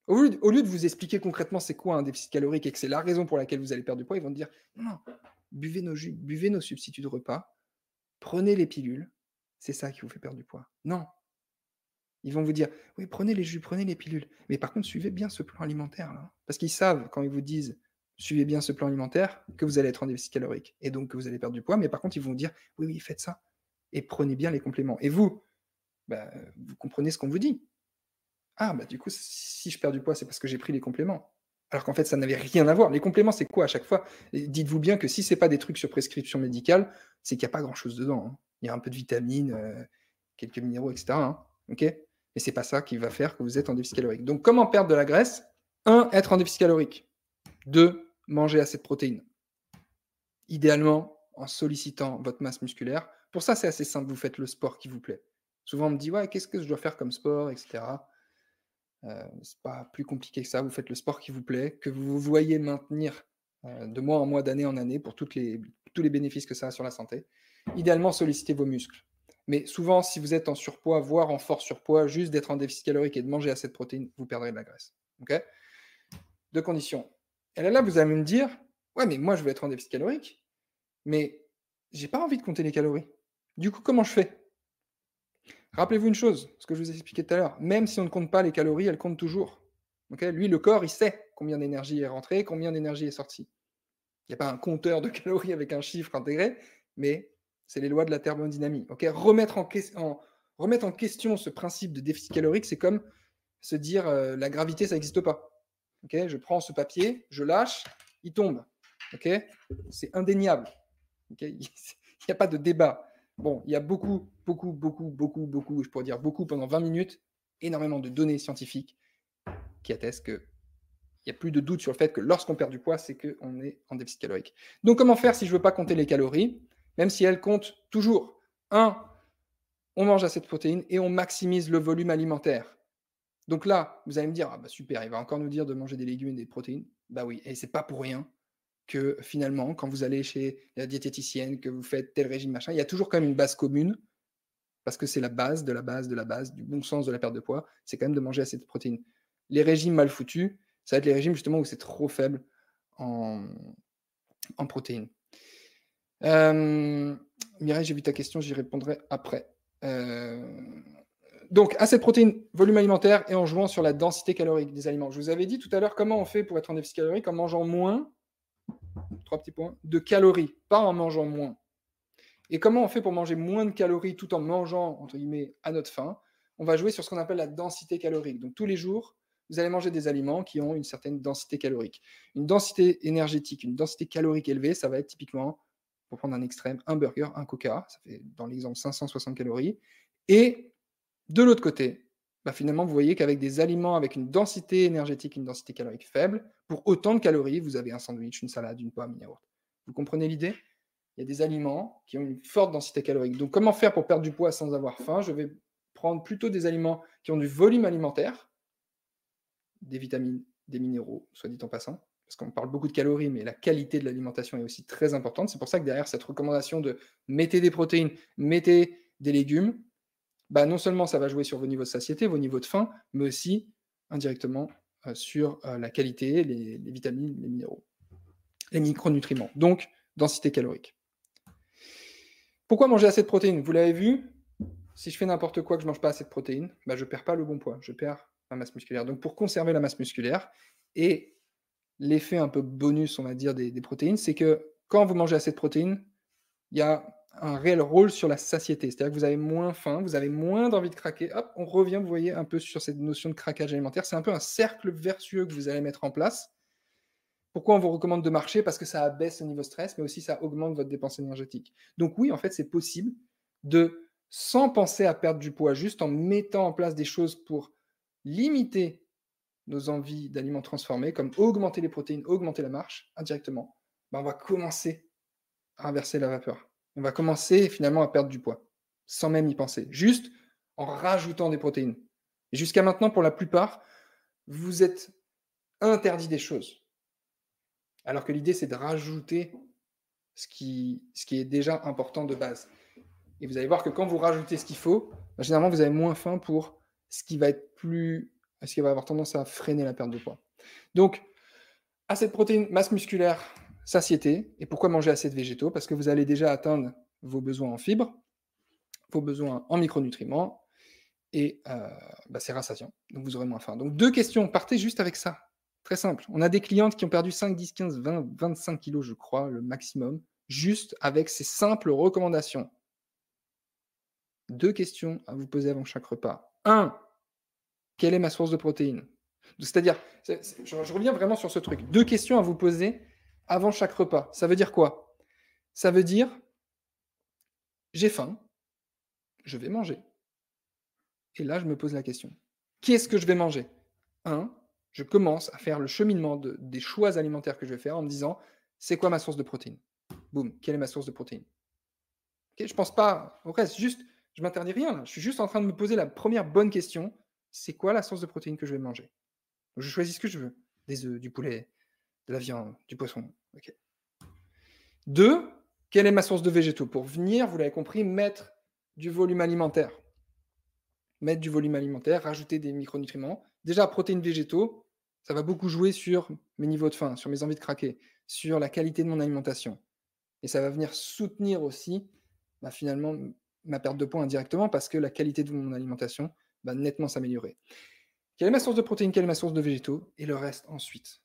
Au lieu, de vous expliquer concrètement c'est quoi un déficit calorique et que c'est la raison pour laquelle vous allez perdre du poids, ils vont te dire non, buvez nos jus, buvez nos substituts de repas, prenez les pilules, c'est ça qui vous fait perdre du poids. Non. Ils vont vous dire, oui, prenez les jus, prenez les pilules. Mais par contre, suivez bien ce plan alimentaire. Parce qu'ils savent, quand ils vous disent, suivez bien ce plan alimentaire, que vous allez être en déficit calorique. Et donc que vous allez perdre du poids. Mais par contre, ils vont vous dire, oui, oui, faites ça. Et prenez bien les compléments. Et vous, bah, vous comprenez ce qu'on vous dit. Ah, bah du coup, si je perds du poids, c'est parce que j'ai pris les compléments. Alors qu'en fait, ça n'avait rien à voir. Les compléments, c'est quoi à chaque fois? Dites-vous bien que si ce n'est pas des trucs sur prescription médicale, c'est qu'il n'y a pas grand-chose dedans. Hein. Il y a un peu de vitamines, euh, quelques minéraux, etc. Hein. Mais c'est pas ça qui va faire que vous êtes en déficit calorique. Donc, comment perdre de la graisse? 1. Être en déficit calorique. 2. Manger assez de protéines. Idéalement, en sollicitant votre masse musculaire. Pour ça, c'est assez simple. Vous faites le sport qui vous plaît. Souvent, on me dit, ouais, qu'est-ce que je dois faire comme sport, etc. Euh, c'est pas plus compliqué que ça. Vous faites le sport qui vous plaît, que vous voyez maintenir euh, de mois en mois, d'année en année pour tous les bénéfices que ça a sur la santé. Idéalement, sollicitez vos muscles. Mais souvent, si vous êtes en surpoids, voire en fort surpoids, juste d'être en déficit calorique et de manger assez de protéines, vous perdrez de la graisse. Ok? Deux conditions. Et là, là, vous allez me dire, ouais, mais moi, je veux être en déficit calorique, mais j'ai pas envie de compter les calories. Du coup, comment je fais? Rappelez-vous une chose, ce que je vous ai expliqué tout à l'heure, même si on ne compte pas les calories, elles comptent toujours. Lui, le corps, il sait combien d'énergie est rentrée, combien d'énergie est sortie. Il n'y a pas un compteur de calories avec un chiffre intégré, mais c'est les lois de la thermodynamie. remettre, en, question ce principe de déficit calorique, c'est comme se dire euh, la gravité, ça n'existe pas. je prends ce papier, je lâche, il tombe. c'est indéniable. il n'y a pas de débat. Bon, il y a beaucoup, beaucoup, beaucoup, beaucoup, beaucoup, je pourrais dire beaucoup pendant 20 minutes, énormément de données scientifiques qui attestent qu'il n'y a plus de doute sur le fait que lorsqu'on perd du poids, c'est qu'on est en déficit calorique. Donc, comment faire si je ne veux pas compter les calories, même si elles comptent toujours? Un, on mange assez de protéines et on maximise le volume alimentaire. Donc là, vous allez me dire, ah bah super, il va encore nous dire de manger des légumes et des protéines. Bah oui, et c'est pas pour rien que finalement, quand vous allez chez la diététicienne, que vous faites tel régime, machin, il y a toujours quand même une base commune, parce que c'est la base de la base de la base, du bon sens de la perte de poids, c'est quand même de manger assez de protéines. Les régimes mal foutus, ça va être les régimes justement où c'est trop faible en, en protéines. Euh, Mireille, j'ai vu ta question, j'y répondrai après. Euh, donc, assez de protéines, volume alimentaire et en jouant sur la densité calorique des aliments. Je vous avais dit tout à l'heure comment on fait pour être en déficit calorique en mangeant moins trois petits points, de calories, pas en mangeant moins. Et comment on fait pour manger moins de calories tout en mangeant, entre guillemets, à notre faim? On va jouer sur ce qu'on appelle la densité calorique. Donc tous les jours, vous allez manger des aliments qui ont une certaine densité calorique. Une densité énergétique, une densité calorique élevée, ça va être typiquement, pour prendre un extrême, un burger, un coca, ça fait dans l'exemple 560 calories. Et de l'autre côté, bah, finalement, vous voyez qu'avec des aliments avec une densité énergétique, une densité calorique faible, pour autant de calories, vous avez un sandwich, une salade, une pomme, une yaourt. Vous comprenez l'idée? Il y a des aliments qui ont une forte densité calorique. Donc, comment faire pour perdre du poids sans avoir faim? Je vais prendre plutôt des aliments qui ont du volume alimentaire, des vitamines, des minéraux, soit dit en passant, parce qu'on parle beaucoup de calories, mais la qualité de l'alimentation est aussi très importante. C'est pour ça que derrière cette recommandation de mettez des protéines, mettez des légumes, bah, non seulement ça va jouer sur vos niveaux de satiété, vos niveaux de faim, mais aussi indirectement euh, sur euh, la qualité, les, vitamines, les minéraux, les micronutriments. Donc, densité calorique. Pourquoi manger assez de protéines? Vous l'avez vu, si je fais n'importe quoi, que je ne mange pas assez de protéines, bah, je ne perds pas le bon poids, je perds ma masse musculaire. Donc pour conserver la masse musculaire, et l'effet un peu bonus, on va dire, des, protéines, c'est que quand vous mangez assez de protéines, il y a un réel rôle sur la satiété. C'est-à-dire que vous avez moins faim, vous avez moins d'envie de craquer. Hop, on revient, vous voyez, un peu sur cette notion de craquage alimentaire. C'est un peu un cercle vertueux que vous allez mettre en place. Pourquoi on vous recommande de marcher? Parce que ça abaisse le niveau stress, mais aussi ça augmente votre dépense énergétique. Donc oui, en fait, c'est possible de, sans penser à perdre du poids, juste en mettant en place des choses pour limiter nos envies d'aliments transformés, comme augmenter les protéines, augmenter la marche indirectement, ben on va commencer à inverser la vapeur. On va commencer finalement à perdre du poids, sans même y penser, juste en rajoutant des protéines. jusqu'à maintenant, pour la plupart, vous êtes interdit des choses. Alors que l'idée, c'est de rajouter ce qui, est déjà important de base. Et vous allez voir que quand vous rajoutez ce qu'il faut, ben, généralement, vous avez moins faim pour ce qui va être plus ce qui va avoir tendance à freiner la perte de poids. Donc, assez de protéines, masse musculaire, satiété. Et pourquoi manger assez de végétaux? Parce que vous allez déjà atteindre vos besoins en fibres, vos besoins en micronutriments, et euh, bah, c'est rassasiant. Donc vous aurez moins faim. Donc deux questions, partez juste avec ça. Très simple. On a des clientes qui ont perdu 5, 10, 15, 20, 25 kilos, je crois, le maximum, juste avec ces simples recommandations. Deux questions à vous poser avant chaque repas. Un, quelle est ma source de protéines? C'est-à-dire, je, reviens vraiment sur ce truc. Deux questions à vous poser avant chaque repas. Ça veut dire quoi? Ça veut dire, j'ai faim, je vais manger. Et là, je me pose la question. Qu'est-ce que je vais manger? Un, je commence à faire le cheminement des choix alimentaires que je vais faire en me disant, c'est quoi ma source de protéines? Boum, quelle est ma source de protéines? Je ne pense pas au reste, juste, je m'interdis rien. Je suis juste en train de me poser la première bonne question c'est quoi la source de protéines que je vais manger? Je choisis ce que je veux. Des œufs, du poulet, de la viande, du poisson. Deux, quelle est ma source de végétaux? Pour venir, vous l'avez compris, mettre du volume alimentaire. Mettre du volume alimentaire, rajouter des micronutriments. Déjà, protéines végétaux, ça va beaucoup jouer sur mes niveaux de faim, sur mes envies de craquer, sur la qualité de mon alimentation. Et ça va venir soutenir aussi, bah, finalement, ma perte de poids indirectement parce que la qualité de mon alimentation va nettement s'améliorer. Quelle est ma source de protéines, quelle est ma source de végétaux, et le reste ensuite.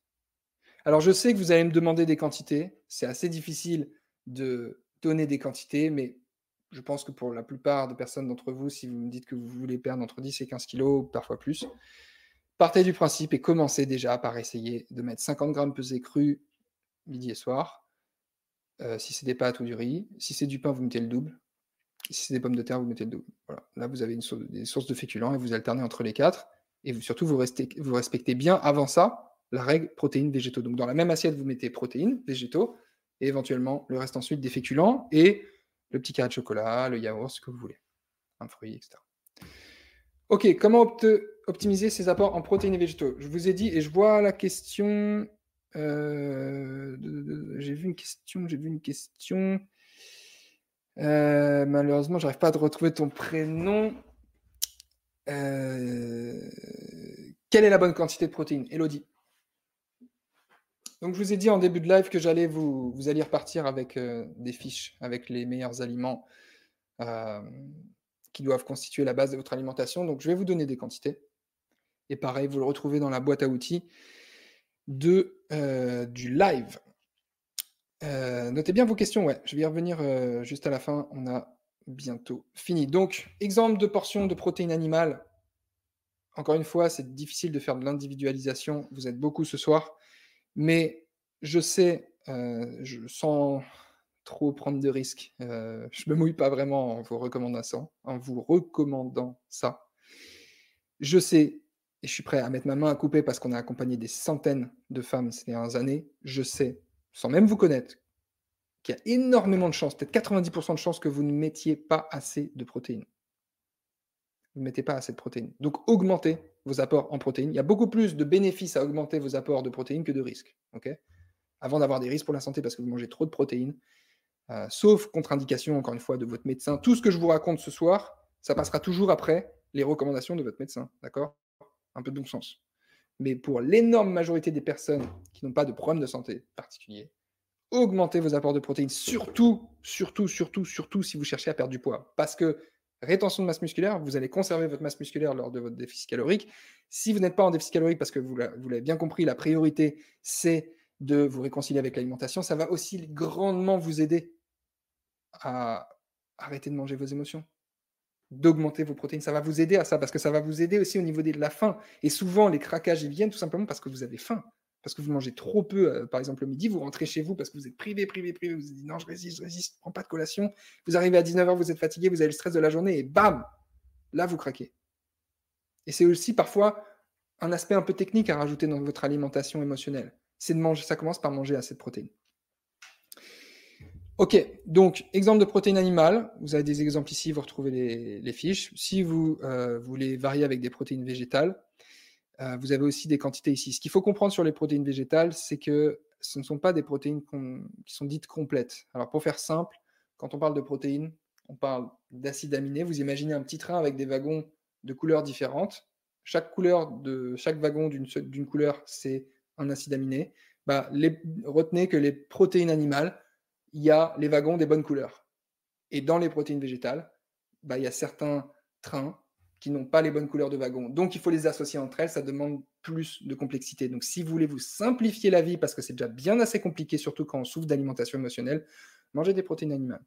Alors je sais que vous allez me demander des quantités, c'est assez difficile de donner des quantités, mais je pense que pour la plupart des personnes d'entre vous, si vous me dites que vous voulez perdre entre 10 et 15 kilos, parfois plus, partez du principe et commencez déjà par essayer de mettre 50 grammes pesés crus midi et soir. Euh, si c'est des pâtes ou du riz, si c'est du pain, vous mettez le double. Si c'est des pommes de terre, vous mettez le double. Là, vous avez une source, des sources de féculents et vous alternez entre les quatre. Et surtout, vous respectez bien avant ça la règle protéines végétaux. Donc, dans la même assiette, vous mettez protéines végétaux et éventuellement le reste ensuite des féculents et le petit carré de chocolat, le yaourt, ce que vous voulez, un fruit, etc. Ok, comment optimiser ces apports en protéines et végétaux? Je vous ai dit, et je vois la question. Euh, j'ai vu une question, j'ai vu une question. Euh, malheureusement, j'arrive pas à retrouver ton prénom. Euh, quelle est la bonne quantité de protéines? Elodie. Donc, je vous ai dit en début de live que j'allais vous, alliez repartir avec euh, des fiches avec les meilleurs aliments qui doivent constituer la base de votre alimentation. Donc, je vais vous donner des quantités. Et pareil, vous le retrouvez dans la boîte à outils de, du live. Euh, notez bien vos questions, ouais. Je vais y revenir euh, juste à la fin. On a bientôt fini. Donc, exemple de portion de protéines animales. Encore une fois, c'est difficile de faire de l'individualisation. Vous êtes beaucoup ce soir. Mais je sais, euh, je sens trop prendre de risques. je me mouille pas vraiment en vous recommandant ça. En vous recommandant ça. Je sais, et je suis prêt à mettre ma main à couper parce qu'on a accompagné des centaines de femmes ces dernières années. Je sais sans même vous connaître, qu'il y a énormément de chances, peut-être 90% de chances que vous ne mettiez pas assez de protéines. Vous ne mettez pas assez de protéines. Donc augmentez vos apports en protéines. Il y a beaucoup plus de bénéfices à augmenter vos apports de protéines que de risques. Avant d'avoir des risques pour la santé parce que vous mangez trop de protéines, euh, sauf contre-indication, encore une fois, de votre médecin. Tout ce que je vous raconte ce soir, ça passera toujours après les recommandations de votre médecin. D'accord? Un peu de bon sens. Mais pour l'énorme majorité des personnes qui n'ont pas de problème de santé particulier, augmentez vos apports de protéines, surtout, surtout, surtout, surtout si vous cherchez à perdre du poids. Parce que rétention de masse musculaire, vous allez conserver votre masse musculaire lors de votre déficit calorique. Si vous n'êtes pas en déficit calorique, parce que vous l'avez bien compris, la priorité, c'est de vous réconcilier avec l'alimentation, ça va aussi grandement vous aider à arrêter de manger vos émotions, d'augmenter vos protéines. Ça va vous aider à ça, parce que ça va vous aider aussi au niveau de la faim. Et souvent, les craquages, viennent tout simplement parce que vous avez faim parce que vous mangez trop peu, euh, par exemple le midi, vous rentrez chez vous parce que vous êtes privé, privé, privé, vous vous dites non, je résiste, je résiste, je prends pas de collation. Vous arrivez à 19h, vous êtes fatigué, vous avez le stress de la journée et bam, là vous craquez. Et c'est aussi parfois un aspect un peu technique à rajouter dans votre alimentation émotionnelle. C'est de manger, ça commence par manger assez de protéines. Ok, donc exemple de protéines animales, vous avez des exemples ici, vous retrouvez les, fiches. Si vous euh, voulez varier avec des protéines végétales, euh, vous avez aussi des quantités ici. Ce qu'il faut comprendre sur les protéines végétales, c'est que ce ne sont pas des protéines qui sont dites complètes. Alors pour faire simple, quand on parle de protéines, on parle d'acides aminés. Vous imaginez un petit train avec des wagons de couleurs différentes. Chaque couleur de chaque wagon d'une couleur, c'est un acide aminé. Bah, retenez que les protéines animales, il y a les wagons des bonnes couleurs. Et dans les protéines végétales, bah, il y a certains trains qui n'ont pas les bonnes couleurs de wagon. Donc, il faut les associer entre elles, ça demande plus de complexité. Donc, si vous voulez vous simplifier la vie, parce que c'est déjà bien assez compliqué, surtout quand on souffre d'alimentation émotionnelle, mangez des protéines animales.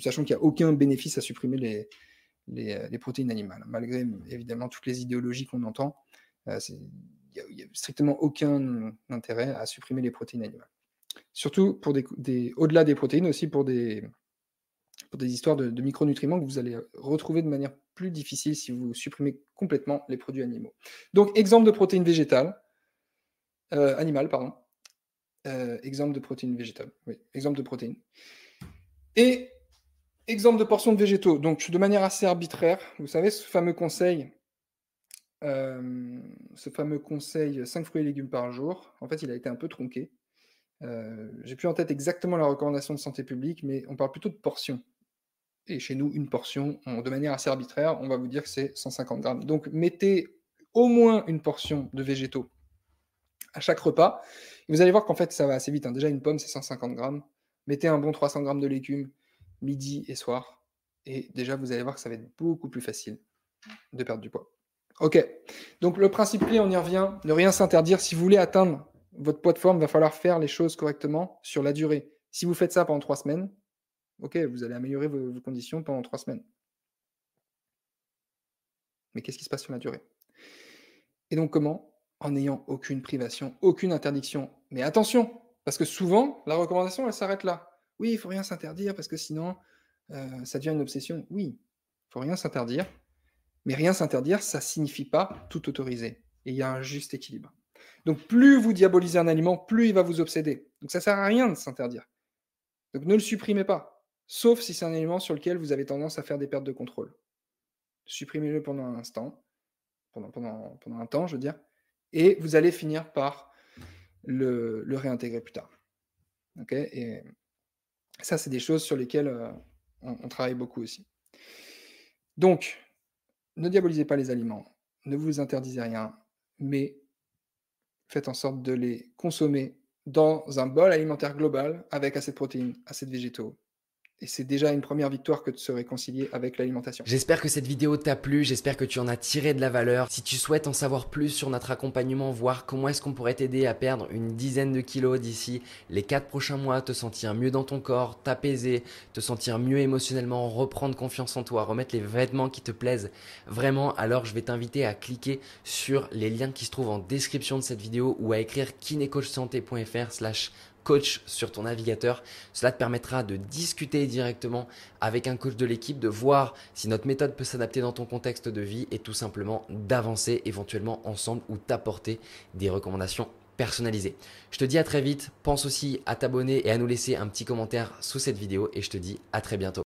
Sachant qu'il n'y a aucun bénéfice à supprimer les, euh, les, protéines animales, malgré évidemment toutes les idéologies qu'on entend. Euh, il n'y a, strictement aucun intérêt à supprimer les protéines animales. Surtout pour des au-delà des protéines, aussi pour des, pour des histoires de, micronutriments que vous allez retrouver de manière plus difficile si vous supprimez complètement les produits animaux. Donc, exemple de protéines végétales, euh, animales, pardon. Euh, exemple de protéines végétales, oui, exemple de protéines. Et exemple de portions de végétaux. Donc, de manière assez arbitraire, vous savez, ce fameux conseil, euh, ce fameux conseil 5 fruits et légumes par jour, en fait, il a été un peu tronqué. J'ai plus en tête exactement la recommandation de santé publique, mais on parle plutôt de portions et chez nous, une portion, de manière assez arbitraire, on va vous dire que c'est 150 grammes. Donc mettez au moins une portion de végétaux à chaque repas. vous allez voir qu'en fait, ça va assez vite. Hein. Déjà, une pomme, c'est 150 grammes. Mettez un bon 300 grammes de légumes midi et soir. Et déjà, vous allez voir que ça va être beaucoup plus facile de perdre du poids. Ok. Donc le principe clé, on y revient. Ne rien s'interdire. Si vous voulez atteindre votre poids de forme, il va falloir faire les choses correctement sur la durée. Si vous faites ça pendant trois semaines, Ok, vous allez améliorer vos, conditions pendant trois semaines. Mais qu'est-ce qui se passe sur la durée? Et donc comment? En n'ayant aucune privation, aucune interdiction. Mais attention, parce que souvent, la recommandation, elle s'arrête là. Oui, il faut rien s'interdire parce que sinon, euh, ça devient une obsession. Oui, il faut rien s'interdire. Mais rien s'interdire, ça ne signifie pas tout autoriser. Et il y a un juste équilibre. Donc plus vous diabolisez un aliment, plus il va vous obséder. Donc ça ne sert à rien de s'interdire. Donc ne le supprimez pas sauf si c'est un élément sur lequel vous avez tendance à faire des pertes de contrôle. Supprimez-le pendant un instant, pendant, pendant, pendant, un temps, je veux dire, et vous allez finir par le, réintégrer plus tard. et ça, c'est des choses sur lesquelles euh, on, travaille beaucoup aussi. Donc, ne diabolisez pas les aliments, ne vous interdisez rien, mais faites en sorte de les consommer dans un bol alimentaire global avec assez de protéines, assez de végétaux, et c'est déjà une première victoire que de se réconcilier avec l'alimentation. J'espère que cette vidéo t'a plu, j'espère que tu en as tiré de la valeur. Si tu souhaites en savoir plus sur notre accompagnement, voir comment est-ce qu'on pourrait t'aider à perdre une dizaine de kilos d'ici les 4 prochains mois, te sentir mieux dans ton corps, t'apaiser, te sentir mieux émotionnellement, reprendre confiance en toi, remettre les vêtements qui te plaisent vraiment, alors je vais t'inviter à cliquer sur les liens qui se trouvent en description de cette vidéo ou à écrire kinecoachsanté.fr slash coach sur ton navigateur. Cela te permettra de discuter directement avec un coach de l'équipe, de voir si notre méthode peut s'adapter dans ton contexte de vie et tout simplement d'avancer éventuellement ensemble ou t'apporter des recommandations personnalisées. Je te dis à très vite, pense aussi à t'abonner et à nous laisser un petit commentaire sous cette vidéo et je te dis à très bientôt.